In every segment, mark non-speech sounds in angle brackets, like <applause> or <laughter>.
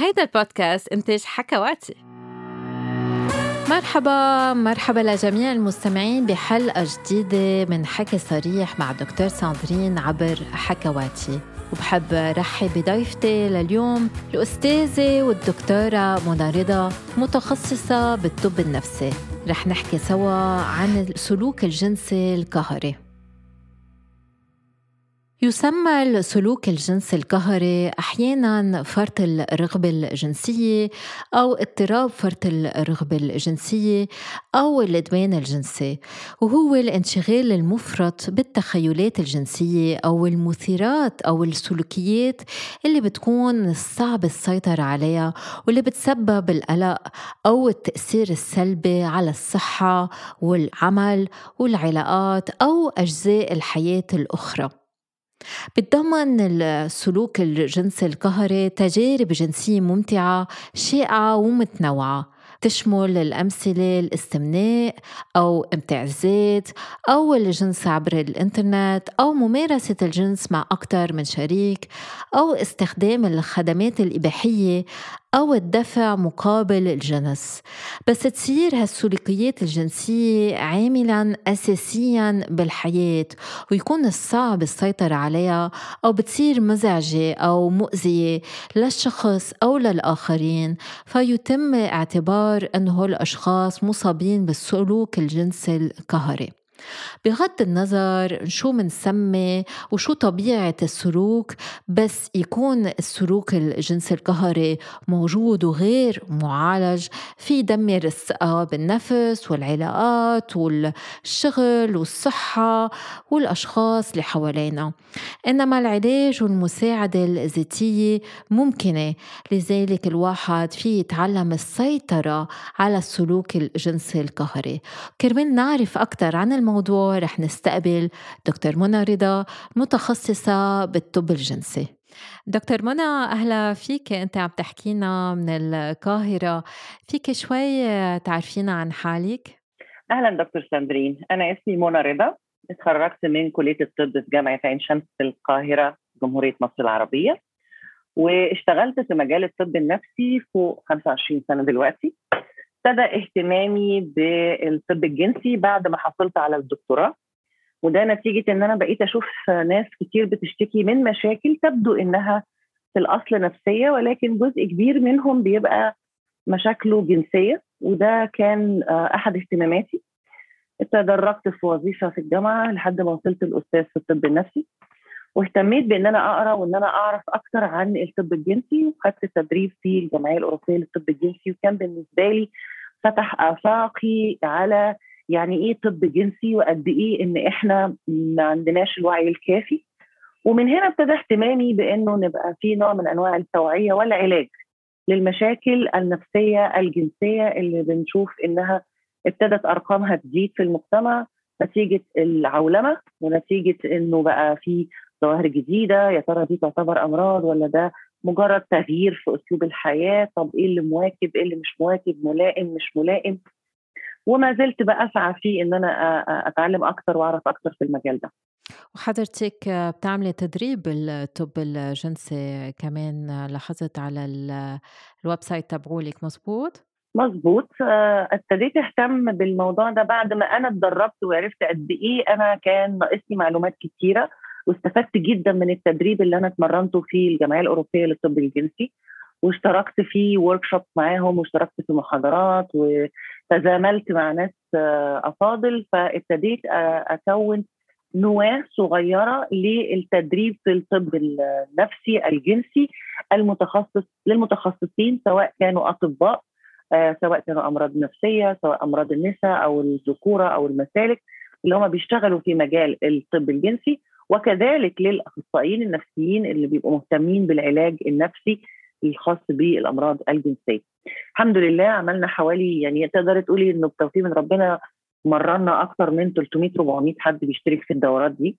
هيدا البودكاست إنتاج حكواتي مرحبا مرحبا لجميع المستمعين بحلقة جديدة من حكي صريح مع دكتور ساندرين عبر حكواتي وبحب رحب بضيفتي لليوم الأستاذة والدكتورة منى رضا متخصصة بالطب النفسي. رح نحكي سوا عن السلوك الجنسي القهري. يسمى السلوك الجنسي القهري أحيانا فرط الرغبة الجنسية أو اضطراب فرط الرغبة الجنسية أو الإدمان الجنسي وهو الانشغال المفرط بالتخيلات الجنسية أو المثيرات أو السلوكيات اللي بتكون صعب السيطرة عليها واللي بتسبب القلق أو التأثير السلبي على الصحة والعمل والعلاقات أو أجزاء الحياة الأخرى. بتضمن السلوك الجنسي القهري تجارب جنسية ممتعة شائعة ومتنوعة. تشمل الأمثلة الاستمناء أو امتاع الذات أو الجنس عبر الإنترنت أو ممارسة الجنس مع أكثر من شريك أو استخدام الخدمات الإباحية أو الدفع مقابل الجنس. بس تصير هالسلوكيات الجنسية عاملا أساسيا بالحياة ويكون الصعب السيطرة عليها أو بتصير مزعجة أو مؤذية للشخص أو للآخرين. فيتم اعتبار أنه الأشخاص مصابين بالسلوك الجنسي القهري. بغض النظر شو منسمي وشو طبيعة السلوك بس يكون السلوك الجنسي القهري موجود وغير معالج في يدمر الثقة بالنفس والعلاقات والشغل والصحة والأشخاص اللي حوالينا. إنما العلاج والمساعدة الذاتية ممكنة لذلك الواحد في يتعلم السيطرة على السلوك الجنسي القهري. كرمال نعرف أكثر عن الموضوع الموضوع رح نستقبل دكتور منى رضا متخصصة بالطب الجنسي. دكتور منى أهلا فيك. أنت عم تحكينا من القاهرة. فيك شوي تعرفينا عن حالك؟ أهلا دكتور ساندرين. أنا اسمي منى رضا. اتخرجت من كلية الطب في جامعة عين شمس في القاهرة جمهورية مصر العربية. واشتغلت في مجال الطب النفسي فوق 25 سنة دلوقتي. ابتدى اهتمامي بالطب الجنسي بعد ما حصلت على الدكتوراه. وده نتيجة إن أنا بقيت أشوف ناس كتير بتشتكي من مشاكل تبدو إنها في الأصل نفسية ولكن جزء كبير منهم بيبقى مشاكله جنسية وده كان أحد اهتماماتي. تدرجت في وظيفة في الجامعة لحد ما وصلت الأستاذ في الطب النفسي. واهتميت بإن أنا أقرأ وإن أنا أعرف أكثر عن الطب الجنسي وخدت تدريب في الجمعية الأوروبية للطب الجنسي وكان بالنسبة لي فتح آفاقي على يعني إيه طب جنسي وقد إيه إن إحنا ما عندناش الوعي الكافي. ومن هنا ابتدى اهتمامي بإنه نبقى في نوع من أنواع التوعية والعلاج للمشاكل النفسية الجنسية اللي بنشوف إنها ابتدت أرقامها تزيد في المجتمع نتيجة العولمة ونتيجة إنه بقى في ظواهر جديدة يا ترى دي تعتبر أمراض ولا ده مجرد تغيير في أسلوب الحياة؟ طب إيه اللي مواكب إيه اللي مش مواكب ملائم مش ملائم؟ وما زلت بسعى في إن أنا أتعلم أكثر وأعرف أكثر في المجال ده. وحضرتك بتعملي تدريب الطب الجنسي كمان لاحظت على ال website تبعولك مزبوط؟ مظبوط. ابتديت أهتم بالموضوع ده بعد ما أنا اتدربت وعرفت قد إيه أنا كان ناقصني معلومات كتيرة. واستفدت جدا من التدريب اللي أنا اتمرنته في الجمعية الأوروبية للطب الجنسي واشتركت في ورك شوب معاهم واشتركت في محاضرات وتزاملت مع ناس أفاضل فابتديت أكون نواة صغيرة للتدريب في الطب النفسي الجنسي المتخصص للمتخصصين سواء كانوا أطباء سواء كانوا أمراض نفسية سواء أمراض النساء أو الذكورة أو المسالك اللي هم بيشتغلوا في مجال الطب الجنسي. وكذلك للأخصائيين النفسيين اللي بيبقوا مهتمين بالعلاج النفسي الخاص بالأمراض الجنسية. الحمد لله عملنا حوالي يعني تقدر تقولي إنه بتوفيق من ربنا مرنا أكثر من 300 400 حد بيشترك في الدورات دي.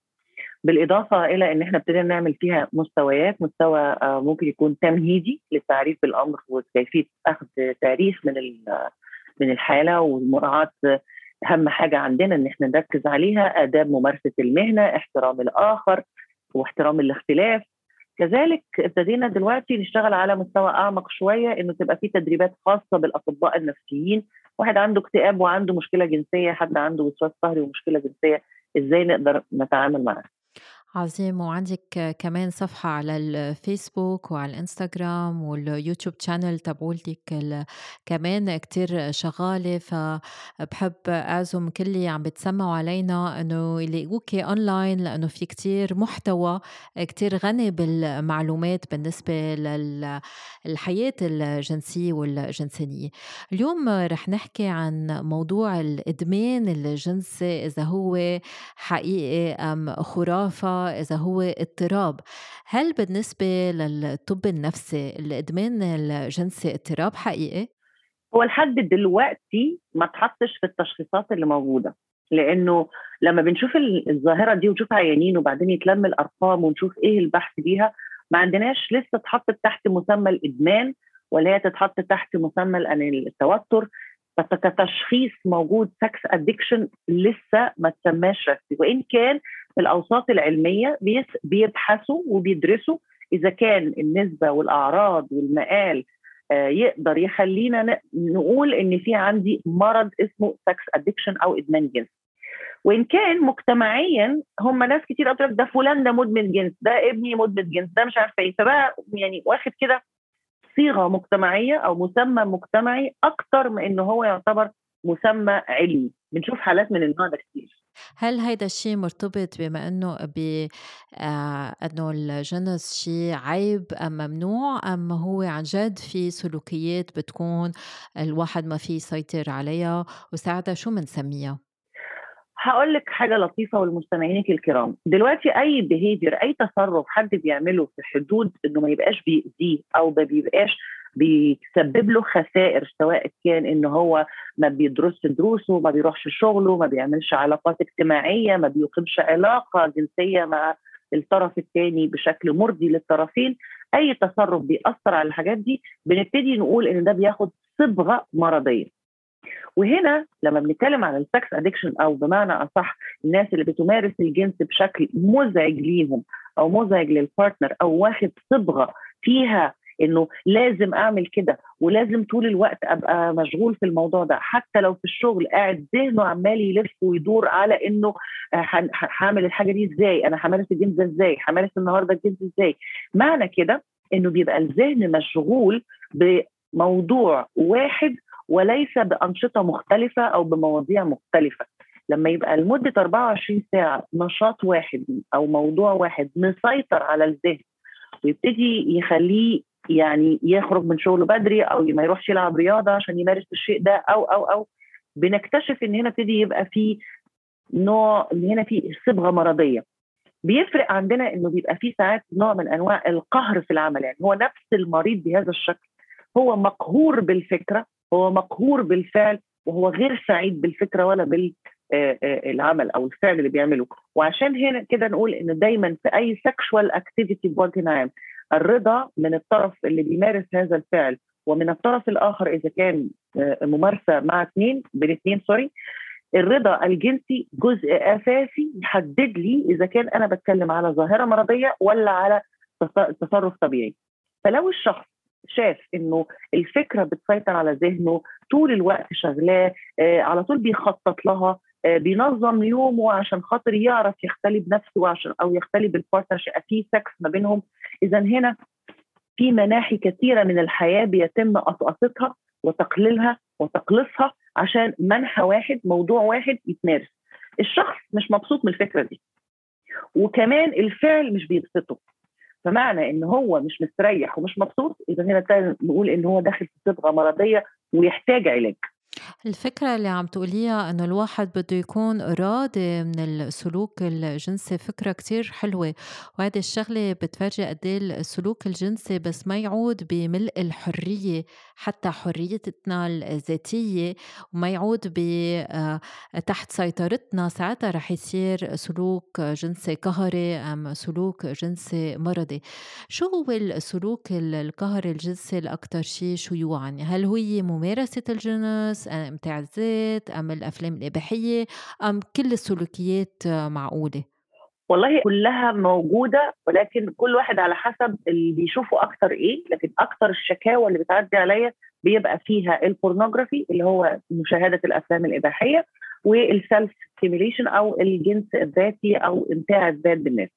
بالإضافة إلى إن إحنا ابتدينا نعمل فيها مستويات مستوى ممكن يكون تمهيدي للتعريف بالأمر وكيفية أخذ تاريخ من من الحالة ومراعاة أهم حاجة عندنا إن إحنا نركز عليها آداب ممارسة المهنة احترام الآخر واحترام الاختلاف. كذلك ابتدينا دلوقتي نشتغل على مستوى أعمق شوية إنه تبقى في تدريبات خاصة بالأطباء النفسيين. واحد عنده اكتئاب وعنده مشكلة جنسية حد عنده وسواس قهري ومشكلة جنسية إزاي نقدر نتعامل معاه؟ عظيم. وعندك كمان صفحة على الفيسبوك وعلى الإنستغرام واليوتيوب شانل تبعولتك كمان كتير شغالة فبحب أعزم كل اللي عم بتسمعوا علينا إنه يلاقوكي أونلاين لأنه في كتير محتوى كتير غني بالمعلومات بالنسبة للحياة الجنسية والجنسانية اليوم رح نحكي عن موضوع الإدمان الجنسي إذا هو حقيقي أم خرافة. إذا هو اضطراب. هل بالنسبة للطب النفسي الإدمان الجنسي اضطراب حقيقي؟ هو لحد دلوقتي ما تحطش في التشخيصات اللي موجودة لأنه لما بنشوف الظاهرة دي ونشوف عيانين وبعدين يتلم الأرقام ونشوف إيه البحث بيها ما عندناش لسه اتحطت تحت مسمى الإدمان ولا هي تتحط تحت مسمى التوتر. فكتشخيص موجود sex addiction لسه ما تسماش رسمي. وإن كان الأوساط العلمية بيبحثوا وبيدرسوا إذا كان النسبة والأعراض والمقال آه، يقدر يخلينا نقول إن في عندي مرض اسمه sex addiction أو إدمان جنس. وإن كان مجتمعيا هم ناس كتير قالت ده فلان ده مدمن جنس ده ابني مدمن جنس ده مش عارفة إيه. فبقى يعني واخد كده صيغة مجتمعية أو مسمى مجتمعي أكثر من إنه هو يعتبر مسمى علمي. بنشوف حالات من النوع ده كتير. هل هيدا الشيء مرتبط بما إنه ب آه إنه الجنس شيء عيب أم ممنوع أم هو عن جد في سلوكيات بتكون الواحد ما في يسيطر عليها وساعتها شو بنسميها؟ هقول لك حاجة لطيفة ولمستمعينك الكرام دلوقتي أي بيهيفير أي تصرف حد بيعمله في حدود إنه ما يبقاش بيأذيه أو ما بيبقاش بيسبب له خسائر سواء كان إن هو ما بيدرسش دروسه ما بيروحش شغله ما بيعملش علاقات اجتماعية ما بيقيمش علاقة جنسية مع الطرف الثاني بشكل مرضي للطرفين. أي تصرف بيأثر على الحاجات دي بنبتدي نقول إن ده بياخد صبغة مرضية. وهنا لما بنتكلم عن ال sex addiction أو بمعنى أصح الناس اللي بتمارس الجنس بشكل مزعج ليهم أو مزعج لل partner أو واخد صبغة فيها إنه لازم أعمل كده ولازم طول الوقت أبقى مشغول في الموضوع ده. حتى لو في الشغل قاعد ذهنه عمال يلف ويدور على إنه هعمل الحاجة دي إزاي؟ أنا همارس الجنس ده إزاي؟ همارس النهارده الجنس إزاي؟ معنى كده إنه بيبقى الذهن مشغول بموضوع واحد وليس بأنشطة مختلفة أو بمواضيع مختلفة. لما يبقى لمدة 24 ساعة نشاط واحد أو موضوع واحد مسيطر على الذهن ويبتدي يخليه يعني يخرج من شغله بدري أو ما يروحش يلعب رياضة عشان يمارس الشيء ده أو أو أو. بنكتشف إن هنا ابتدي يبقى في نوع إن هنا في صبغة مرضية. بيفرق عندنا إنه بيبقى في ساعات نوع من أنواع القهر في العمل. يعني هو نفس المريض بهذا الشكل. هو مقهور بالفكرة هو مقهور بالفعل وهو غير سعيد بالفكرة ولا بالعمل أو الفعل اللي بيعمله. وعشان هنا كده نقول إن دايما في أي sexual activity بوجه عام الرضا من الطرف اللي بيمارس هذا الفعل ومن الطرف الآخر إذا كان ممارسة مع اثنين بين اثنين sorry الرضا الجنسي جزء أساسي يحدد لي إذا كان أنا بتكلم على ظاهرة مرضية ولا على تصرف طبيعي. فلو الشخص شاف إنه الفكرة بتسيطر على ذهنه طول الوقت شغلاه آه على طول بيخطط لها آه بينظم يومه عشان خاطر يعرف يختلي بنفسه عشان أو يختلي بال partner في سكس ما بينهم. إذا هنا في مناحي كثيرة من الحياة بيتم قصقصتها وتقليلها وتقليصها عشان منحى واحد موضوع واحد يتمارس. الشخص مش مبسوط من الفكرة دي. وكمان الفعل مش بيبسطه. فمعنى إن هو مش مستريح ومش مبسوط اذا هنا نقول إن هو داخل في صبغه مرضية ويحتاج علاج. الفكرة اللي عم تقوليها إنه الواحد بده يكون راضي من السلوك الجنسي فكرة كتير حلوة وهذه الشغلة بتفرجي قد إيه السلوك الجنسي بس ما يعود بملء الحرية حتى حريتنا الذاتية وما يعود آه، تحت سيطرتنا ساعتها رح يصير سلوك جنسي قهري أم سلوك جنسي مرضي. شو هو السلوك القهري الجنسي الأكثر شيء شيوعا هل هو ممارسة الجنس؟ إمتاع الذات أم الأفلام الإباحية أم كل السلوكيات معقولة والله كلها موجودة ولكن كل واحد على حسب اللي بيشوفه أكتر إيه لكن أكتر الشكاوى اللي بتعدي عليا بيبقى فيها ال pornography اللي هو مشاهدة الأفلام الإباحية وال self stimulation أو الجنس الذاتي أو إمتاع الذات بالذات.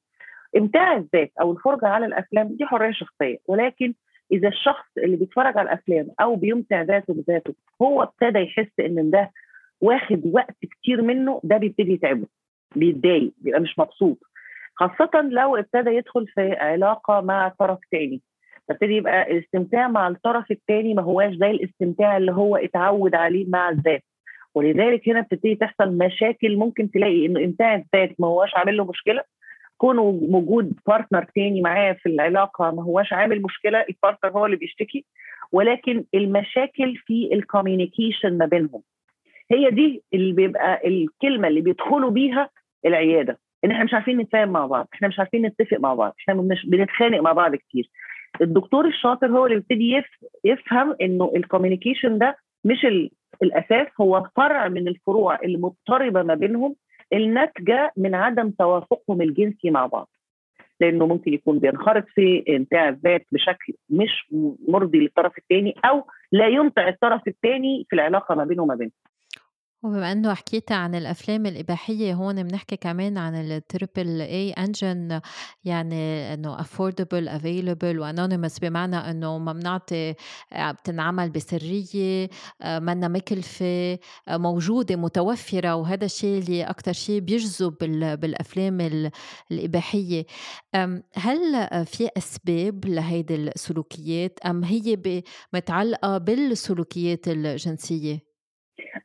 إمتاع الذات أو الفرجة على الأفلام دي حرية شخصية ولكن إذا الشخص اللي بيتفرج على الأفلام أو بيمتع ذاته بذاته هو ابتدى يحس إن ده واخد وقت كتير منه ده بيبتدي يتعبه بيتضايق بيبقى مش مبسوط. خاصة لو ابتدى يدخل في علاقة مع طرف تاني. فابتدي يبقى الاستمتاع مع الطرف التاني ما هواش زي الاستمتاع اللي هو اتعود عليه مع الذات. ولذلك هنا بتبتدي تحصل مشاكل ممكن تلاقي إنه امتاع الذات ما هواش عامل له مشكلة. كونه وجود partner تاني معاه في العلاقة ما هواش عامل مشكلة ال partner هو اللي بيشتكي. ولكن المشاكل في ال communication ما بينهم. هي دي اللي بيبقى الكلمة اللي بيدخلوا بيها العيادة. إن إحنا مش عارفين نتفاهم مع بعض إحنا مش عارفين نتفق مع بعض إحنا مش بنتخانق مع بعض كتير. الدكتور الشاطر هو اللي بيبتدي يفهم إنه ال communication ده مش الأساس هو فرع من الفروع اللي مضطربه ما بينهم الناتجة من عدم توافقهم الجنسي مع بعض. لأنه ممكن يكون بينخرط في امتاع الذات بشكل مش مرضي للطرف الثاني أو لا يمتع الطرف الثاني في العلاقة ما بينه وما بينه. وبما انه حكيت عن الأفلام الإباحية هون بنحكي كمان عن ال triple A engine يعني إنه affordable available و anonymous بمعنى إنه ما بنعطي بتنعمل بسرية منا مكلفة موجودة متوفرة وهذا الشيء اللي أكثر شيء بيجذب بالأفلام الإباحية. هل في أسباب لهيدي السلوكيات؟ أم هي متعلقة بالسلوكيات الجنسية؟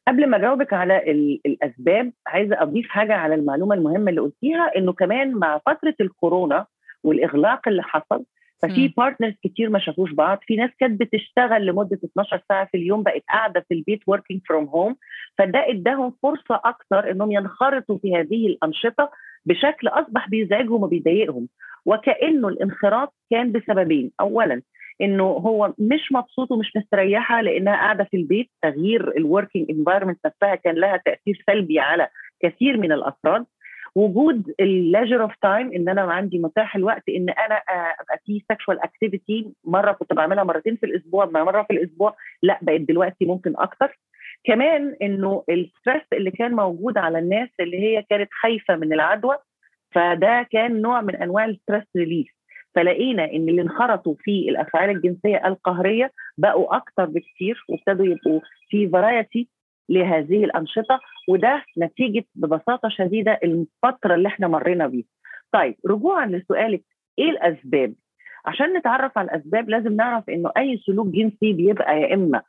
قبل ما اجاوبك على الاسباب عايزة اضيف حاجة على المعلومة المهمة اللي قلتيها انه كمان مع فترة الكورونا والاغلاق اللي حصل ففي partners كتير ما شافوش بعض في ناس كانت بتشتغل لمدة 12 ساعة في اليوم بقت قاعدة في البيت working from home فده اداهم فرصة أكثر إنهم ينخرطوا في هذه الأنشطة بشكل أصبح بيزعجهم وبيضايقهم. وكأنه الانخراط كان بسببين. اولا إنه هو مش مبسوط ومش مستريحة لأنها قاعدة في البيت. تغيير ال working environment نفسها كان لها تأثير سلبي على كثير من الأفراد. وجود ال leisure of time إن أنا عندي متاح الوقت إن أنا أبقى في sexual activity مرة كنت بعملها مرتين في الأسبوع مرة في الأسبوع لأ بقت دلوقتي ممكن أكتر. كمان إنه ال stress اللي كان موجود على الناس اللي هي كانت خايفة من العدوى فده كان نوع من أنواع ال stress relief فلقينا إن اللي انخرطوا في الأفعال الجنسية القهرية بقوا أكثر بكثير وابتدوا يبقوا في variety لهذه الأنشطة وده نتيجة ببساطة شديدة الفترة اللي إحنا مرينا بيها. طيب رجوعا لسؤالك إيه الأسباب؟ عشان نتعرف على الأسباب لازم نعرف إنه أي سلوك جنسي بيبقى يا إما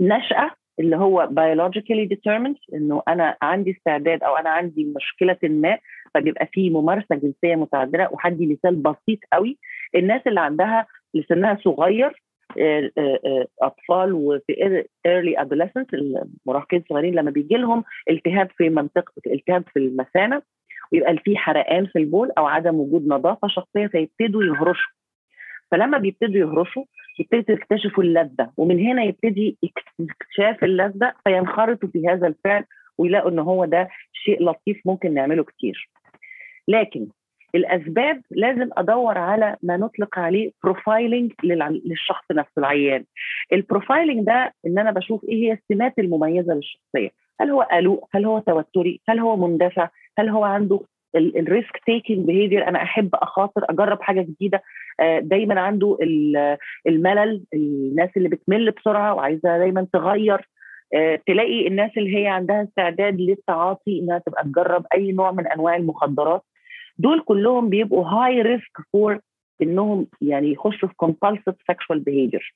نشأة اللي هو biologically determined إنه أنا عندي استعداد أو أنا عندي مشكلة ما فبيبقى في ممارسة جنسية متعذرة وحدي مثال بسيط قوي. الناس اللي عندها اللي سنها صغير آه، آه، آه، أطفال وفي ايرلي ادوليسنس المراهقين الصغيرين لما بيجي لهم التهاب في منطقه التهاب في المثانة ويبقى في حرقان في البول أو عدم وجود نظافة شخصية فيبتدوا يهرشوا. فلما بيبتدوا يهرشوا يبتدوا يكتشفوا اللذة ومن هنا يبتدي اكتشاف اللذة فينخرطوا في هذا الفعل ويلاقوا إن هو ده شيء لطيف ممكن نعمله كتير. لكن الأسباب لازم أدور على ما نطلق عليه profiling للشخص نفسه العيان. ال profiling ده إن أنا بشوف إيه هي السمات المميزة للشخصية؟ هل هو قلق هل هو توتري؟ هل هو مندفع؟ هل هو عنده ال risk taking behavior أنا أحب أخاطر أجرب حاجة جديدة؟ دايما عنده الملل الناس اللي بتمل بسرعة وعايزة دايما تغير. آه، تلاقي الناس اللي هي عندها استعداد للتعاطي إنها تبقى تجرب أي نوع من أنواع المخدرات. دول كلهم بيبقوا high risk for إنهم يعني يخشوا في compulsive sexual behavior.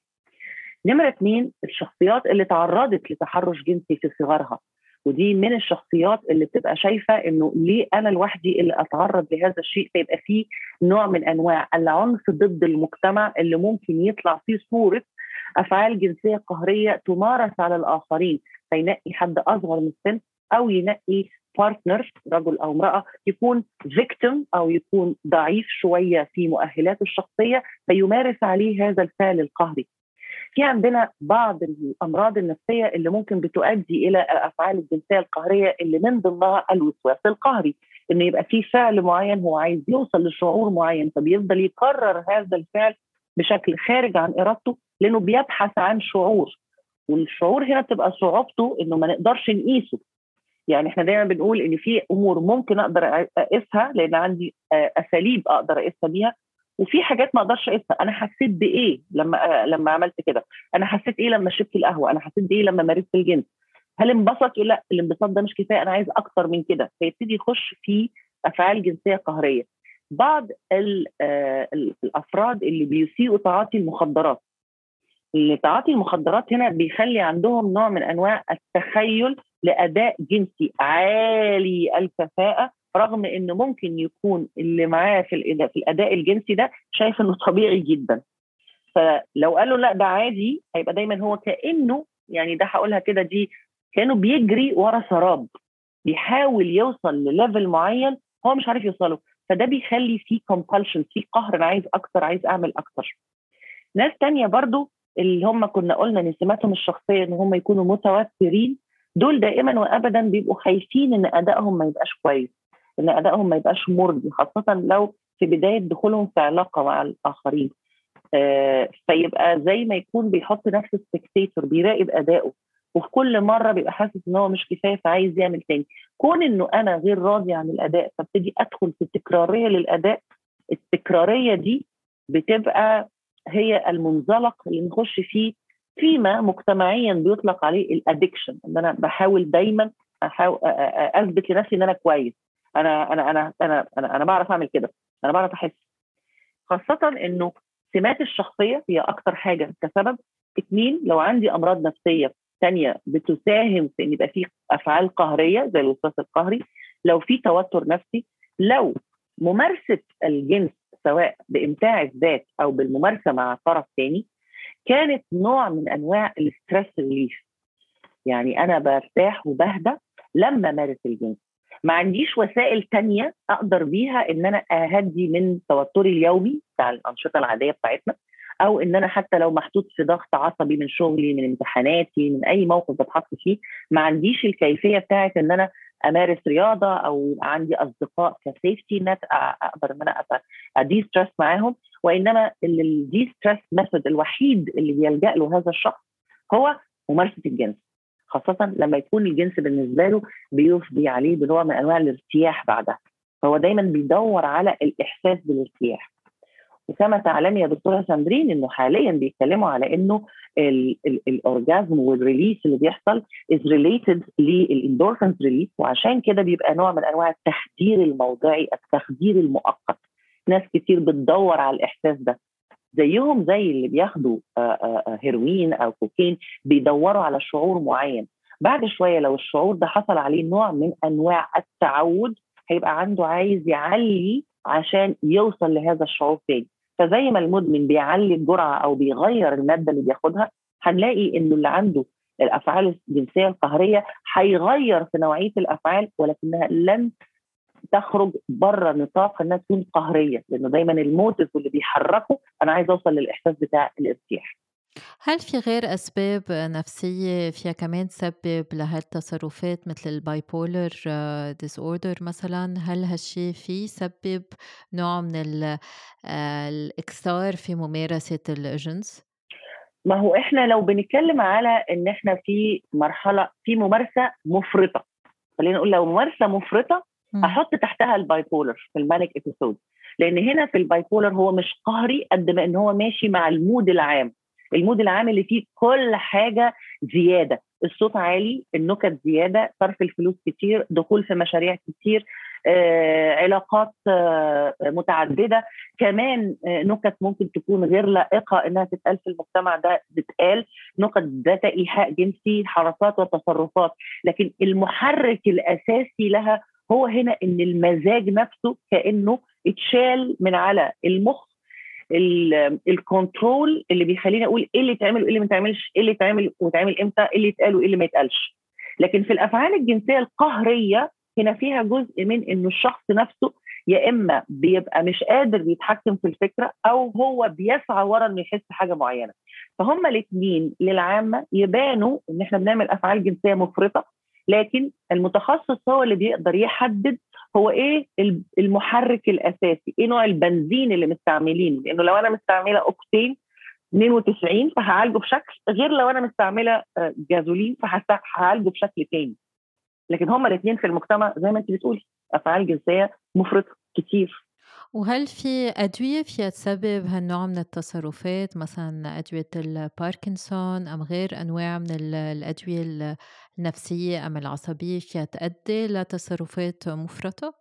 نمرة اثنين الشخصيات اللي تعرضت لتحرش جنسي في صغرها. ودي من الشخصيات اللي بتبقى شايفة إنه ليه أنا لوحدي اللي أتعرض لهذا الشيء فيبقى فيه نوع من أنواع العنف ضد المجتمع اللي ممكن يطلع فيه صورة أفعال جنسية قهرية تمارس على الآخرين فينقي حد أصغر من السن أو ينقي partner رجل أو امرأة يكون victim أو يكون ضعيف شوية في مؤهلاته الشخصية فيمارس عليه هذا الفعل القهري. في عندنا بعض الأمراض النفسية اللي ممكن بتؤدي إلى الأفعال الجنسية القهرية اللي من ضمنها الوسواس القهري. انه يبقى في فعل معين هو عايز يوصل لشعور معين فبيفضل يكرر هذا الفعل بشكل خارج عن إرادته لأنه بيبحث عن شعور. والشعور هنا بتبقى صعوبته إنه ما نقدرش نقيسه. يعني إحنا دايما بنقول إن في أمور ممكن أقدر أقيسها لأن عندي أساليب أقدر أقيسها بيها وفي حاجات ما أقدرش اقيسها. أنا حسيت بإيه لما لما عملت كده؟ أنا حسيت إيه لما شربت القهوة؟ أنا حسيت بإيه لما مارست الجنس؟ هل انبسط؟ يقول لا الانبساط ده مش كفاية أنا عايز أكتر من كده. فيبتدي يخش في أفعال جنسية قهرية. بعض آه، الأفراد اللي بيسيئوا تعاطي المخدرات. اللي تعاطي المخدرات هنا بيخلي عندهم نوع من أنواع التخيل لأداء جنسي عالي الكفاءة رغم إنه ممكن يكون اللي معاه في في الأداء الجنسي ده شايف إنه طبيعي جدا. فلو قالوا لأ ده عادي هيبقى دايما هو كأنه يعني ده هقولها كده دي كأنه بيجري ورا سراب بيحاول يوصل ل level معين هو مش عارف يوصله. فده بيخلي فيه compulsion فيه قهر أنا عايز أكتر عايز أعمل أكتر. ناس تانية برضو اللي هم كنا قلنا ان سماتهم الشخصية إن هم يكونوا متوترين دول دائما وابدا بيبقوا خايفين إن أدائهم ما يبقاش كويس. إن أدائهم ما يبقاش مرضي خاصة لو في بداية دخولهم في علاقة مع الآخرين. آه فيبقى زي ما يكون بيحط نفسه سبكتيتور بيراقب أدائه. وفي كل مرة بيبقى حاسس إن هو مش كفاية فعايز يعمل تاني. كون إنه أنا غير راضي عن الأداء فابتدي أدخل في التكرارية للأداء. التكرارية دي بتبقى هي المنزلق اللي نخش فيه فيما مجتمعيا بيطلق عليه الادكشن إن أنا بحاول دايما أثبت لنفسي إن أنا كويس. أنا أنا أنا أنا أنا, أنا بعرف أعمل كده. أنا بعرف أحس. خاصة إنه سمات الشخصية هي أكتر حاجة كسبب. اثنين لو عندي أمراض نفسية ثانية بتساهم في إن يبقى في أفعال قهرية زي الوسواس القهري لو في توتر نفسي لو ممارسة الجنس سواء بإمتاع الذات أو بالممارسة مع طرف ثاني كانت نوع من أنواع ال stress relief يعني أنا برتاح وبهدى لما مارس الجنس. ما عنديش وسائل تانية أقدر بيها إن أنا أهدي من توتري اليومي بتاع الأنشطة العادية بتاعتنا أو إن أنا حتى لو محطوط في ضغط عصبي من شغلي من امتحاناتي من أي موقف بتحط فيه ما عنديش الكيفية بتاعت إن أنا أمارس رياضة أو عندي أصدقاء ك safety net أقدر إن أنا a de-stress معاهم وإنما ال de-stress method الوحيد اللي بيلجأ له هذا الشخص هو ممارسة الجنس. خاصة لما يكون الجنس بالنسبة له بيفضي عليه بنوع من أنواع الارتياح بعدها. فهو دايما بيدور على الإحساس بالارتياح. وكما تعلمي يا دكتورة ساندرين إنه حاليا بيتكلموا على إنه ال orgasm وال release اللي بيحصل is related لل endorphins release وعشان كده بيبقى نوع من أنواع التخدير الموضعي التخدير المؤقت. ناس كتير بتدور على الإحساس ده. زيهم زي اللي بياخدوا هيروين أو كوكين بيدوروا على شعور معين. بعد شوية لو الشعور ده حصل عليه نوع من أنواع التعود هيبقى عنده عايز يعلي عشان يوصل لهذا الشعور تاني. فزي ما المدمن بيعلي الجرعة أو بيغير المادة اللي بياخدها هنلاقي إنه اللي عنده الأفعال الجنسية القهرية هيغير في نوعية الأفعال ولكنها لن تخرج بره نطاق انها تكون قهريه لأنه دايما ال motive واللي بيحركه أنا عايز أوصل للإحساس بتاع الارتياح هل في غير أسباب نفسية فيها كمان تسبب لهالتصرفات مثل ال bipolar disorder مثلا هل هالشي في يسبب نوع من آه، الإكثار في ممارسة الجنس؟ ما هو إحنا لو بنتكلم على إن إحنا في مرحلة في ممارسة مفرطة خلينا نقول لو ممارسة مفرطة أحط تحتها ال bipolar في ال manic episode لأن هنا في ال bipolar هو مش قهري قد ما إن هو ماشي مع ال mood العام. ال mood العام اللي فيه كل حاجة زيادة. الصوت عالي النكت زيادة صرف الفلوس كتير دخول في مشاريع كتير آه، علاقات آه، متعددة. كمان آه، نكت ممكن تكون غير لائقة إنها تتقال في المجتمع ده تتقال نكت ذات إيحاء جنسي حركات وتصرفات. لكن المحرك الأساسي لها هو هنا إن المزاج نفسه كأنه اتشال من على المخ الكنترول اللي بيخليني أقول إيه اللي يتعمل وإيه اللي ما يتعملش إيه اللي يتعمل ويتعمل إمتى إيه اللي يتقال وإيه اللي ما يتقالش. لكن في الأفعال الجنسية القهرية هنا فيها جزء من إنه الشخص نفسه يا إما بيبقى مش قادر يتحكم في الفكرة أو هو بيسعى ورا إنه يحس حاجة معينة. فهم الاثنين للعامة يبانوا إن إحنا بنعمل أفعال جنسية مفرطة لكن المتخصص هو اللي بيقدر يحدد هو إيه المحرك الأساسي إيه نوع البنزين اللي مستعملينه لأنه لو أنا مستعملة أوكتين 92 فهعالجه بشكل غير لو أنا مستعملة آه، جازولين فهعالجه بشكل تاني. لكن هما الاثنين في المجتمع زي ما أنت بتقولي أفعال جنسية مفرطه كتير. وهل في أدوية فيها تسبب هالنوع من التصرفات؟ مثلا أدوية الباركنسون أم غير أنواع من الأدوية النفسية أم العصبية؟ فيها تؤدي لتصرفات مفرطة؟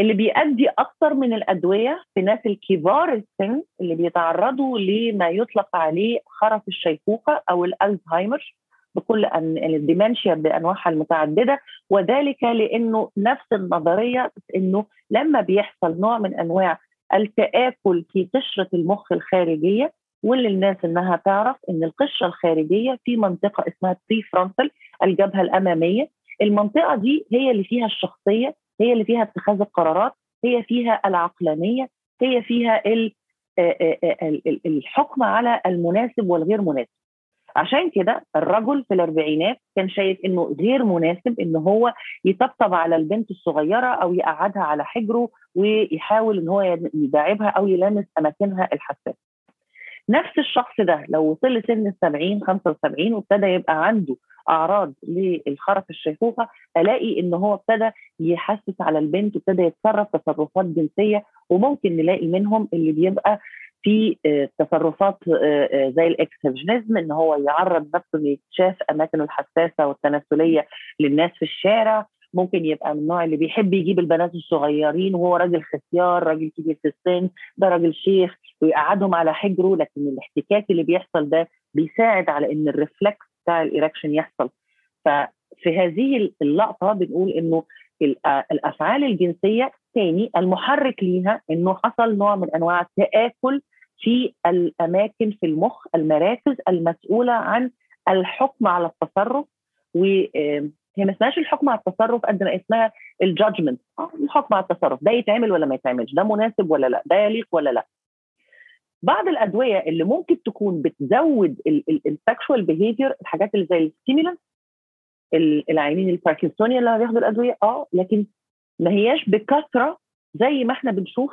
اللي بيؤدي أكثر من الأدوية في ناس الكبار السن اللي بيتعرضوا لما يطلق عليه خرف الشيخوخة أو الألزهايمر. بكل أن ال dementia بأنواعها المتعددة وذلك لأنه نفس النظرية إنه لما بيحصل نوع من أنواع التآكل في قشرة المخ الخارجية واللي الناس إنها تعرف إن القشرة الخارجية في منطقة اسمها ال prefrontal الجبهة الأمامية. المنطقة دي هي اللي فيها الشخصية هي اللي فيها اتخاذ القرارات هي فيها العقلانية هي فيها الحكم على المناسب والغير مناسب. عشان كده الرجل في الأربعينات كان شايف إنه غير مناسب إن هو يطبطب على البنت الصغيرة أو يقعدها على حجره ويحاول إن هو يداعبها أو يلامس أماكنها الحساسة. نفس الشخص ده لو وصل لسن ال 70 75 وابتدى يبقى عنده أعراض للخرف الشيخوخه ألاقي إن هو ابتدى يحسس على البنت وابتدى يتصرف تصرفات جنسية وممكن نلاقي منهم اللي بيبقى في آه، تصرفات آه، آه، زي ال exhibitionism إن هو يعرض نفسه انه يتشاف أماكنه الحساسة والتناسلية للناس في الشارع. ممكن يبقى من النوع اللي بيحب يجيب البنات الصغيرين وهو راجل ختيار راجل كبير في السن ده راجل شيخ ويقعدهم على حجره. لكن الاحتكاك اللي بيحصل ده بيساعد على إن ال reflex بتاع ال erection يحصل. ففي هذه اللقطة بنقول إنه الأفعال الجنسية تاني المحرك ليها إنه حصل نوع من أنواع التآكل في الأماكن في المخ المراكز المسؤولة عن الحكم على التصرف وهي ما اسمهاش الحكم على التصرف قد ما اسمها ال judgment آه، الحكم على التصرف ده يتعمل ولا ما يتعملش ده مناسب ولا لأ ده يليق ولا لأ. بعض الأدوية اللي ممكن تكون بتزود ال sexual behavior الحاجات اللي زي ال stimulant العيانين الباركنسونيا اللي بياخدوا الأدوية آه لكن ما هياش بكثرة زي ما إحنا بنشوف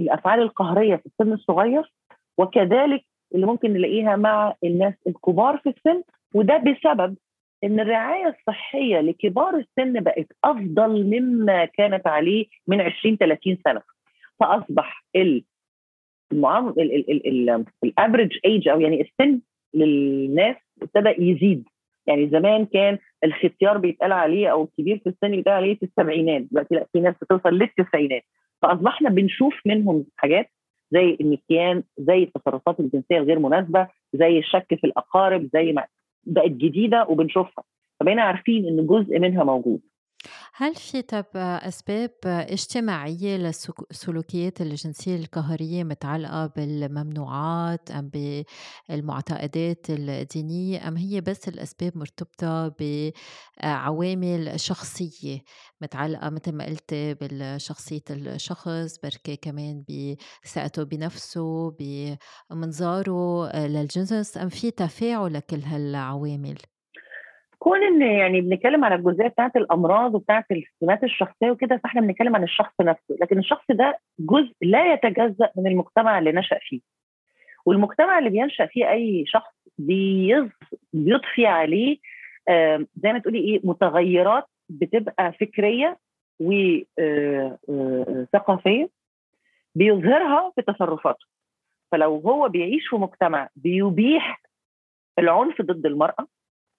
الأفعال القهرية في السن الصغير وكذلك اللي ممكن نلاقيها مع الناس الكبار في السن وده بسبب إن الرعاية الصحية لكبار السن بقت أفضل مما كانت عليه من 20 30 سنة. فأصبح ال average age أو يعني السن للناس ابتدى يزيد. يعني زمان كان الختيار بيتقال عليه أو الكبير في السن بيتقال عليه في السبعينات دلوقتي لأ في ناس بتوصل للتسعينات. فأصبحنا بنشوف منهم حاجات زي النسيان زي التصرفات الجنسية الغير مناسبة زي الشك في الأقارب زي ما بقت جديدة وبنشوفها. فبقينا عارفين إن جزء منها موجود. هل في طب أسباب اجتماعية للسلوكيات الجنسية القهرية متعلقة بالممنوعات أم بالمعتقدات الدينية أم هي بس الأسباب مرتبطة بعوامل شخصية متعلقة مثل ما قلت بالشخصية الشخص بركي كمان بثقته بنفسه بمنظاره للجنس أم في تفاعل لكل هالعوامل؟ كون إن يعني بنتكلم على الجزئية بتاعت الأمراض وبتاعت السمات الشخصية وكده فإحنا بنتكلم عن الشخص نفسه لكن الشخص ده جزء لا يتجزأ من المجتمع اللي نشأ فيه. والمجتمع اللي بينشأ فيه أي شخص بيضفي عليه زي ما تقولي إيه متغيرات بتبقى فكرية وثقافيه بيظهرها في تصرفاته. فلو هو بيعيش في مجتمع بيبيح العنف ضد المرأة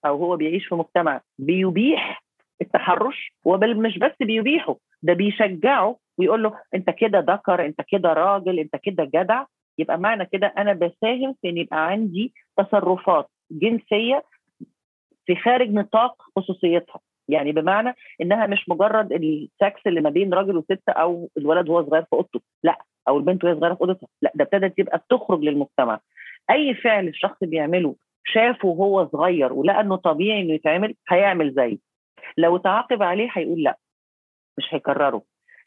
أو هو بيعيش في مجتمع بيبيح التحرش وبل مش بس بيبيحه ده بيشجعه ويقول له أنت كده ذكر أنت كده راجل أنت كده جدع. يبقى معنى كده أنا بساهم في إن يبقى عندي تصرفات جنسية في خارج نطاق خصوصيتها. يعني بمعنى إنها مش مجرد السكس اللي ما بين راجل وست أو الولد وهو صغير في أوضته لا أو البنت وهي صغيرة في أوضتها لا ده ابتدت تبقى بتخرج للمجتمع. أي فعل الشخص بيعمله شافه وهو صغير ولقى انه طبيعي إنه يتعمل هيعمل زيه. لو تعاقب عليه هيقول لأ مش هيكرره.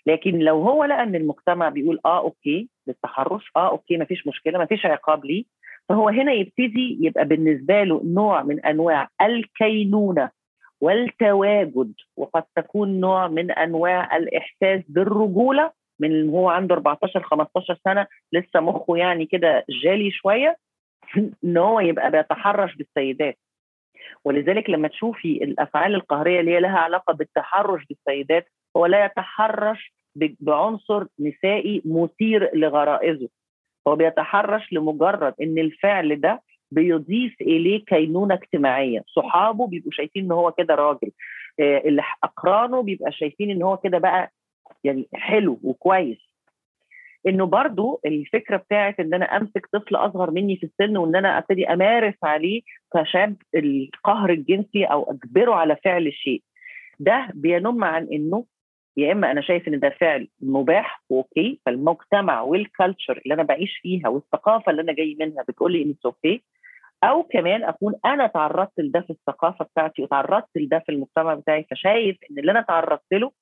لكن لو هو لقى إن المجتمع بيقول آه okay للتحرش آه okay ما فيش مشكلة ما فيش عقاب ليه فهو هنا يبتدي يبقى بالنسبة له نوع من أنواع الكينونة والتواجد وقد تكون نوع من أنواع الإحساس بالرجولة من هو عنده 14 15 سنة لسه مخه يعني كده جالي شوية إن هو يبقى بيتحرش بالسيدات. ولذلك لما تشوفي الأفعال القهرية اللي هي لها علاقة بالتحرش بالسيدات هو لا يتحرش بعنصر نسائي مثير لغرائزه. هو بيتحرش لمجرد إن الفعل ده بيضيف إليه كينونة اجتماعية. صحابه بيبقوا شايفين إن هو كده راجل. آه، اللي أقرانه بيبقى شايفين إن هو كده بقى يعني حلو وكويس. انه برضو الفكرة بتاعت إن أنا أمسك طفل أصغر مني في السن وإن أنا أبتدي أمارس عليه كشاب القهر الجنسي أو أجبره على فعل الشيء ده بينم عن إنه يا إما أنا شايف إن ده فعل مباح و okay فالمجتمع وال culture اللي أنا بعيش فيها والثقافة اللي أنا جاي منها بتقول لي إن okay أو كمان أكون أنا تعرضت لده في الثقافة بتاعتي وتعرضت لده في المجتمع بتاعي فشايف إن اللي أنا تعرضت له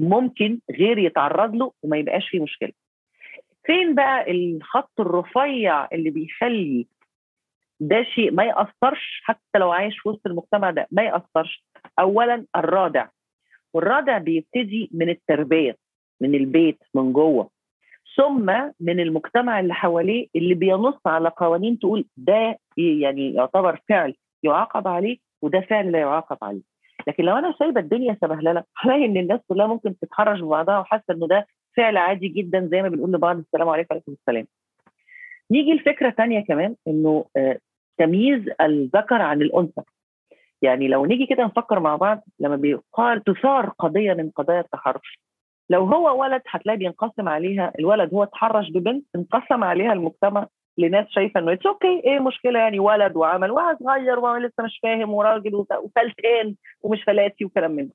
ممكن غيري يتعرض له وما يبقاش فيه مشكلة. فين بقى الخط الرفيع اللي بيخلي ده شيء ما يأثرش حتى لو عايش في وسط المجتمع ده ما يأثرش؟ اولا الرادع. والرادع بيبتدي من التربية من البيت من جوه. ثم من المجتمع اللي حواليه اللي بينص على قوانين تقول ده يعني يعتبر فعل يعاقب عليه وده فعل لا يعاقب عليه. لكن لو أنا سايبة الدنيا سبهلله هلاقي إن الناس كلها ممكن تتحرش ببعضها وحاسة إنه ده فعل عادي جدا زي ما بنقول لبعض السلام عليكم وعليكم السلام. نيجي لفكرة ثانية كمان إنه آه تمييز الذكر عن الأنثى. يعني لو نيجي كده نفكر مع بعض لما بيقال تثار قضية من قضايا التحرش لو هو ولد هتلاقي بينقسم عليها الولد هو اتحرش ببنت انقسم عليها المجتمع لناس شايفة إنه it's okay إيه المشكلة يعني ولد وعمل واحد صغير ولسه مش فاهم وراجل وفلتان ومش فلاتي وكلام من ده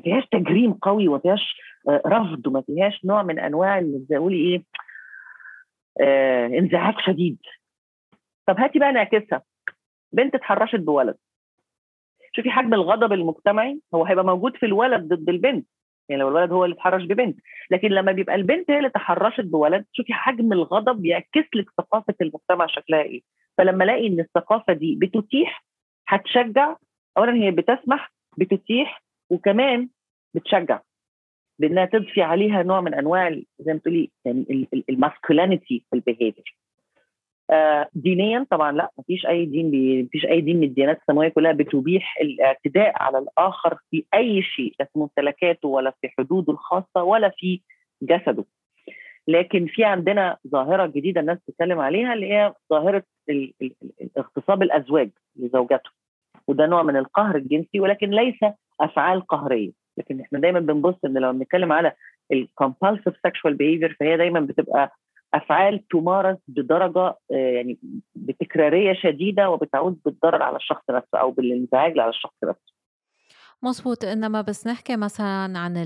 ما فيهاش تجريم قوي وما فيهاش آه، رفض وما فيهاش نوع من أنواع اللي زي إيه آه إنزعاج شديد. طب هاتي بقى نعكسها بنت اتحرشت بولد. شوفي حجم الغضب المجتمعي هو هيبقى موجود في الولد ضد البنت. يعني لو الولد هو اللي اتحرش ببنت. لكن لما بيبقى البنت هي اللي تحرشت بولد شوفي حجم الغضب بيعكس لك ثقافة المجتمع شكلها إيه. فلما ألاقي إن الثقافة دي بتتيح هتشجع. اولا هي بتسمح بتتيح. وكمان بتشجع بأنها تضفي عليها نوع من أنواع زي ما تقولي يعني ال masculinity في ال behavior. آه، دينيا طبعا لا ما فيش أي دين بي... فيش أي دين من الديانات السماوية كلها بتبيح الاعتداء على الآخر في أي شيء لا في ممتلكاته ولا في حدوده الخاصة ولا في جسده. لكن في عندنا ظاهرة جديدة الناس بتتكلم عليها اللي هي ظاهرة اغتصاب الأزواج لزوجاتهم وده نوع من القهر الجنسي ولكن ليس أفعال قهرية. لكن إحنا دايما بنبص إن لو بنتكلم على ال compulsive sexual behavior فهي دايما بتبقى أفعال تمارس بدرجة آه، يعني بتكرارية شديدة وبتعود بالضرر على الشخص نفسه أو بالانزعاج على الشخص نفسه. مظبوط إنما بس نحكي مثلا عن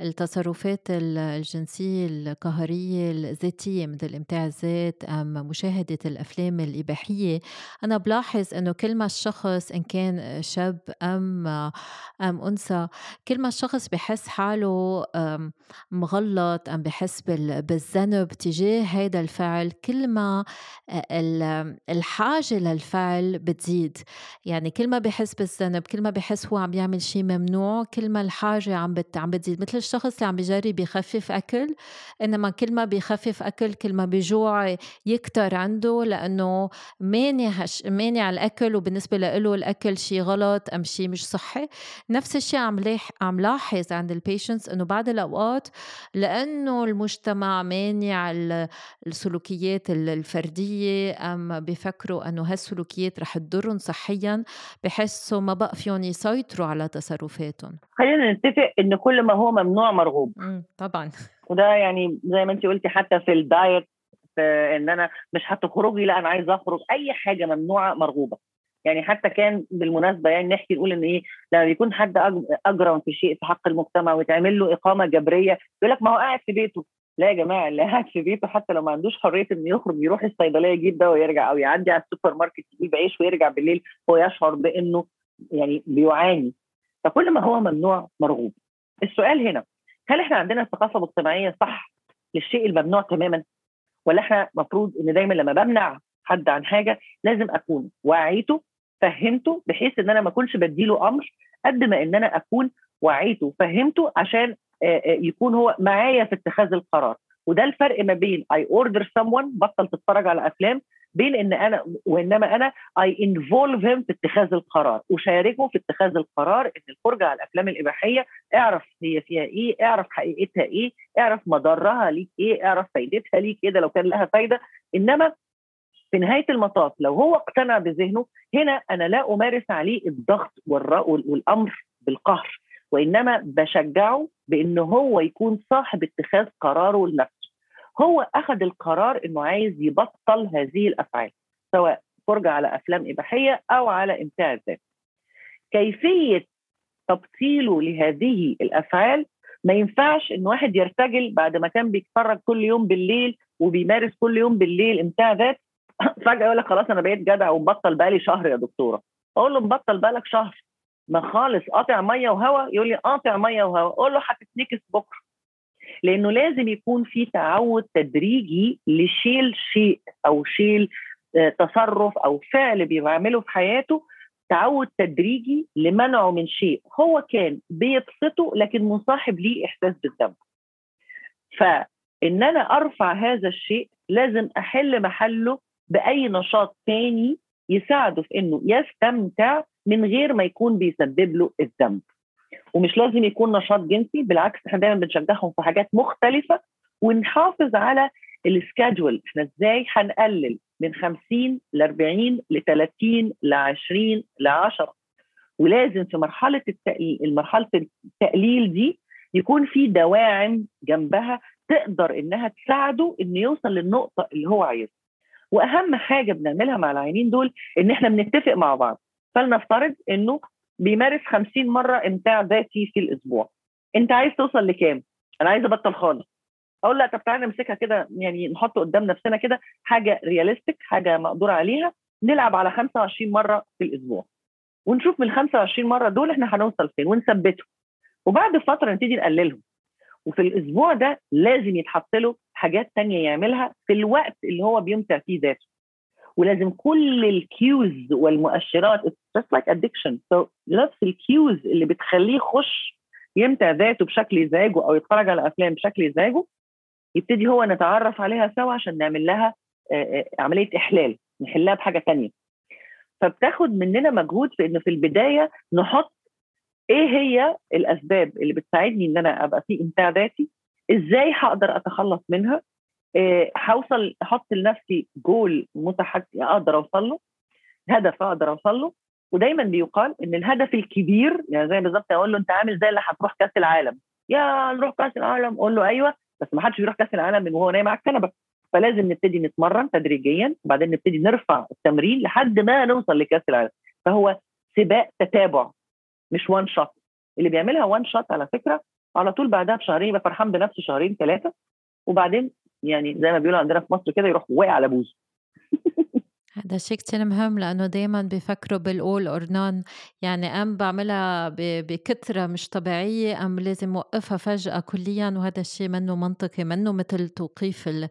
التصرفات الجنسية القهرية الذاتية مثل إمتاع الذات أم مشاهدة الأفلام الإباحية أنا بلاحظ إنه كل ما الشخص إن كان شاب أم أم أنثى كل ما الشخص بحس حاله مغلط أم بحس بالذنب تجاه هذا الفعل كل ما الحاجة للفعل بتزيد. يعني كل ما بحس بالذنب كل ما بحس هو عم يعمل يعمل شيء ممنوع كل ما الحاجة عم بت عم بتزيد. مثل الشخص اللي عم بيجرب يخفف أكل إنما كل ما بيخفف أكل كل ما بيجوع يكتر عنده لأنه مانع مانع الأكل وبالنسبة له الأكل شيء غلط أم شيء مش صحي. نفس الشيء عم عم لاحظ عند البيشنتس إنه بعض الأوقات لأنه المجتمع مانع السلوكيات الفردية أم بيفكروا إنه هالسلوكيات رح تضرهم صحيا بحسوا ما بقى فيهم يسيطروا على على تصرفاتهم. خلينا نتفق إن كل ما هو ممنوع مرغوب. طبعا. <laughs> وده يعني زي ما انت قلتي حتى في ال diet في إن أنا مش هتخرجي لأ أنا عايز أخرج. أي حاجة ممنوعة مرغوبة. يعني حتى كان بالمناسبة يعني نحكي نقول إن إيه لما يكون حد اجرم في شيء في حق المجتمع ويتعمل له إقامة جبرية يقول لك ما هو قاعد في بيته. لا يا جماعة اللي قاعد في بيته حتى لو ما عندوش حرية إنه يخرج يروح الصيدلية يجيب دواء ويرجع أو يعدي على السوبر ماركت يجيب عيش ويرجع بالليل هو يشعر بإنه يعني بيعاني. فكل ما هو ممنوع مرغوب. السؤال هنا هل إحنا عندنا ثقافه مجتمعيه صح للشيء الممنوع تماما؟ ولا إحنا المفروض إن دايما لما بمنع حد عن حاجة لازم أكون وعيته فهمته بحيث إن أنا ما أكونش بديله أمر قد ما إن أنا أكون وعيته وفهمته عشان يكون هو معايا في اتخاذ القرار. وده الفرق ما بين اي اوردر someone بطل تتفرج على أفلام بين ان أنا وإنما أنا اي انفولف هيم في اتخاذ القرار. أشاركه في اتخاذ القرار إن الفرجة على الأفلام الإباحية اعرف هي فيها إيه اعرف حقيقتها إيه اعرف مضرها ليك إيه اعرف فايدتها ليك إيه ده لو كان لها فايدة. إنما في نهاية المطاف لو هو اقتنع بذهنه هنا أنا لا أمارس عليه الضغط والأمر بالقهر. وإنما بشجعه بإن هو يكون صاحب اتخاذ قراره لنفسه. هو أخذ القرار إنه عايز يبطل هذه الأفعال سواء فرجة على أفلام إباحية أو على امتاع الذات كيفية تبطيله لهذه الأفعال ما ينفعش إن واحد يرتجل بعد ما كان بيتفرج كل يوم بالليل وبيمارس كل يوم بالليل امتاع ذات <laughs> فجأة يقول لك خلاص أنا بقيت جدع ومبطل بقالي شهر يا دكتورة. أقول له مبطل بقالك شهر ما خالص قاطع مية وهواء يقول لي قاطع مية وهواء أقول له هتتنكس بكرة. لأنه لازم يكون في تعود تدريجي لشيل شيء أو شيل آه، تصرف أو فعل بيعمله في حياته تعود تدريجي لمنعه من شيء. هو كان بيبسطه لكن مصاحب ليه إحساس بالذنب. فإن أنا أرفع هذا الشيء لازم أحل محله بأي نشاط تاني يساعده في إنه يستمتع من غير ما يكون بيسبب له الذنب. ومش لازم يكون نشاط جنسي بالعكس إحنا دايما بنشجعهم في حاجات مختلفة ونحافظ على السكادجول إحنا إزاي هنقلل من 50 ل 40 ل 30 ل 20 ل 10 ولازم في مرحلة التقليل مرحله التقليل دي يكون في دواعم جنبها تقدر إنها تساعده إنه يوصل للنقطة اللي هو عايزها. وأهم حاجة بنعملها مع العينين دول إن إحنا بنتفق مع بعض. فلنفترض إنه بيمارس 50 مرة إمتاع ذاتي في الأسبوع. أنت عايز توصل لكام؟ أنا عايز أبطل خالص. أقول لا طب تعالى نمسكها كده يعني نحط قدام نفسنا كده حاجة realistic حاجة مقدور عليها نلعب على 25 مرة في الأسبوع. ونشوف من ال 25 مرة دول إحنا هنوصل فين ونثبتهم. وبعد فترة نبتدي نقللهم. وفي الأسبوع ده لازم يتحط له حاجات تانية يعملها في الوقت اللي هو بيمتع فيه ذاته. ولازم كل ال cues والمؤشرات just like addiction. So نفس الكيوز اللي بتخليه يخش يمتع ذاته بشكل يزعجه أو يتفرج على أفلام بشكل يزعجه يبتدي هو نتعرف عليها سوا عشان نعمل لها عملية إحلال نحلها بحاجة ثانية فبتاخد مننا مجهود في إنه في البداية نحط إيه هي الأسباب اللي بتساعدني إن أنا أبقى في إمتاع ذاتي إزاي هقدر أتخلص منها آه، هوصل أحط لنفسي جول متحدي أقدر أوصل له هدف أقدر أوصل له. ودايما بيقال إن الهدف الكبير يعني زي بالظبط أقول له أنت عامل زي اللي هتروح كأس العالم. يا نروح كأس العالم. أقول له أيوه بس ما حدش بيروح كأس العالم من وهو نايم على الكنبة. فلازم نبتدي نتمرن تدريجيا وبعدين نبتدي نرفع التمرين لحد ما نوصل لكأس العالم. فهو سباق تتابع مش وان شوت اللي بيعملها وان شوت على فكرة على طول بعدها بشهرين يبقى فرحان بنفسه شهرين ثلاثة وبعدين يعني زي ما بيقولوا عندنا في مصر كده يروح واقع على بوزه هذا شيء كتير مهم لأنه دايما بيفكروا بالأول أور نون يعني أم بعملها بكثرة مش طبيعية أم لازم وقفها فجأة كليا وهذا الشيء منه منطقي منه مثل توقيف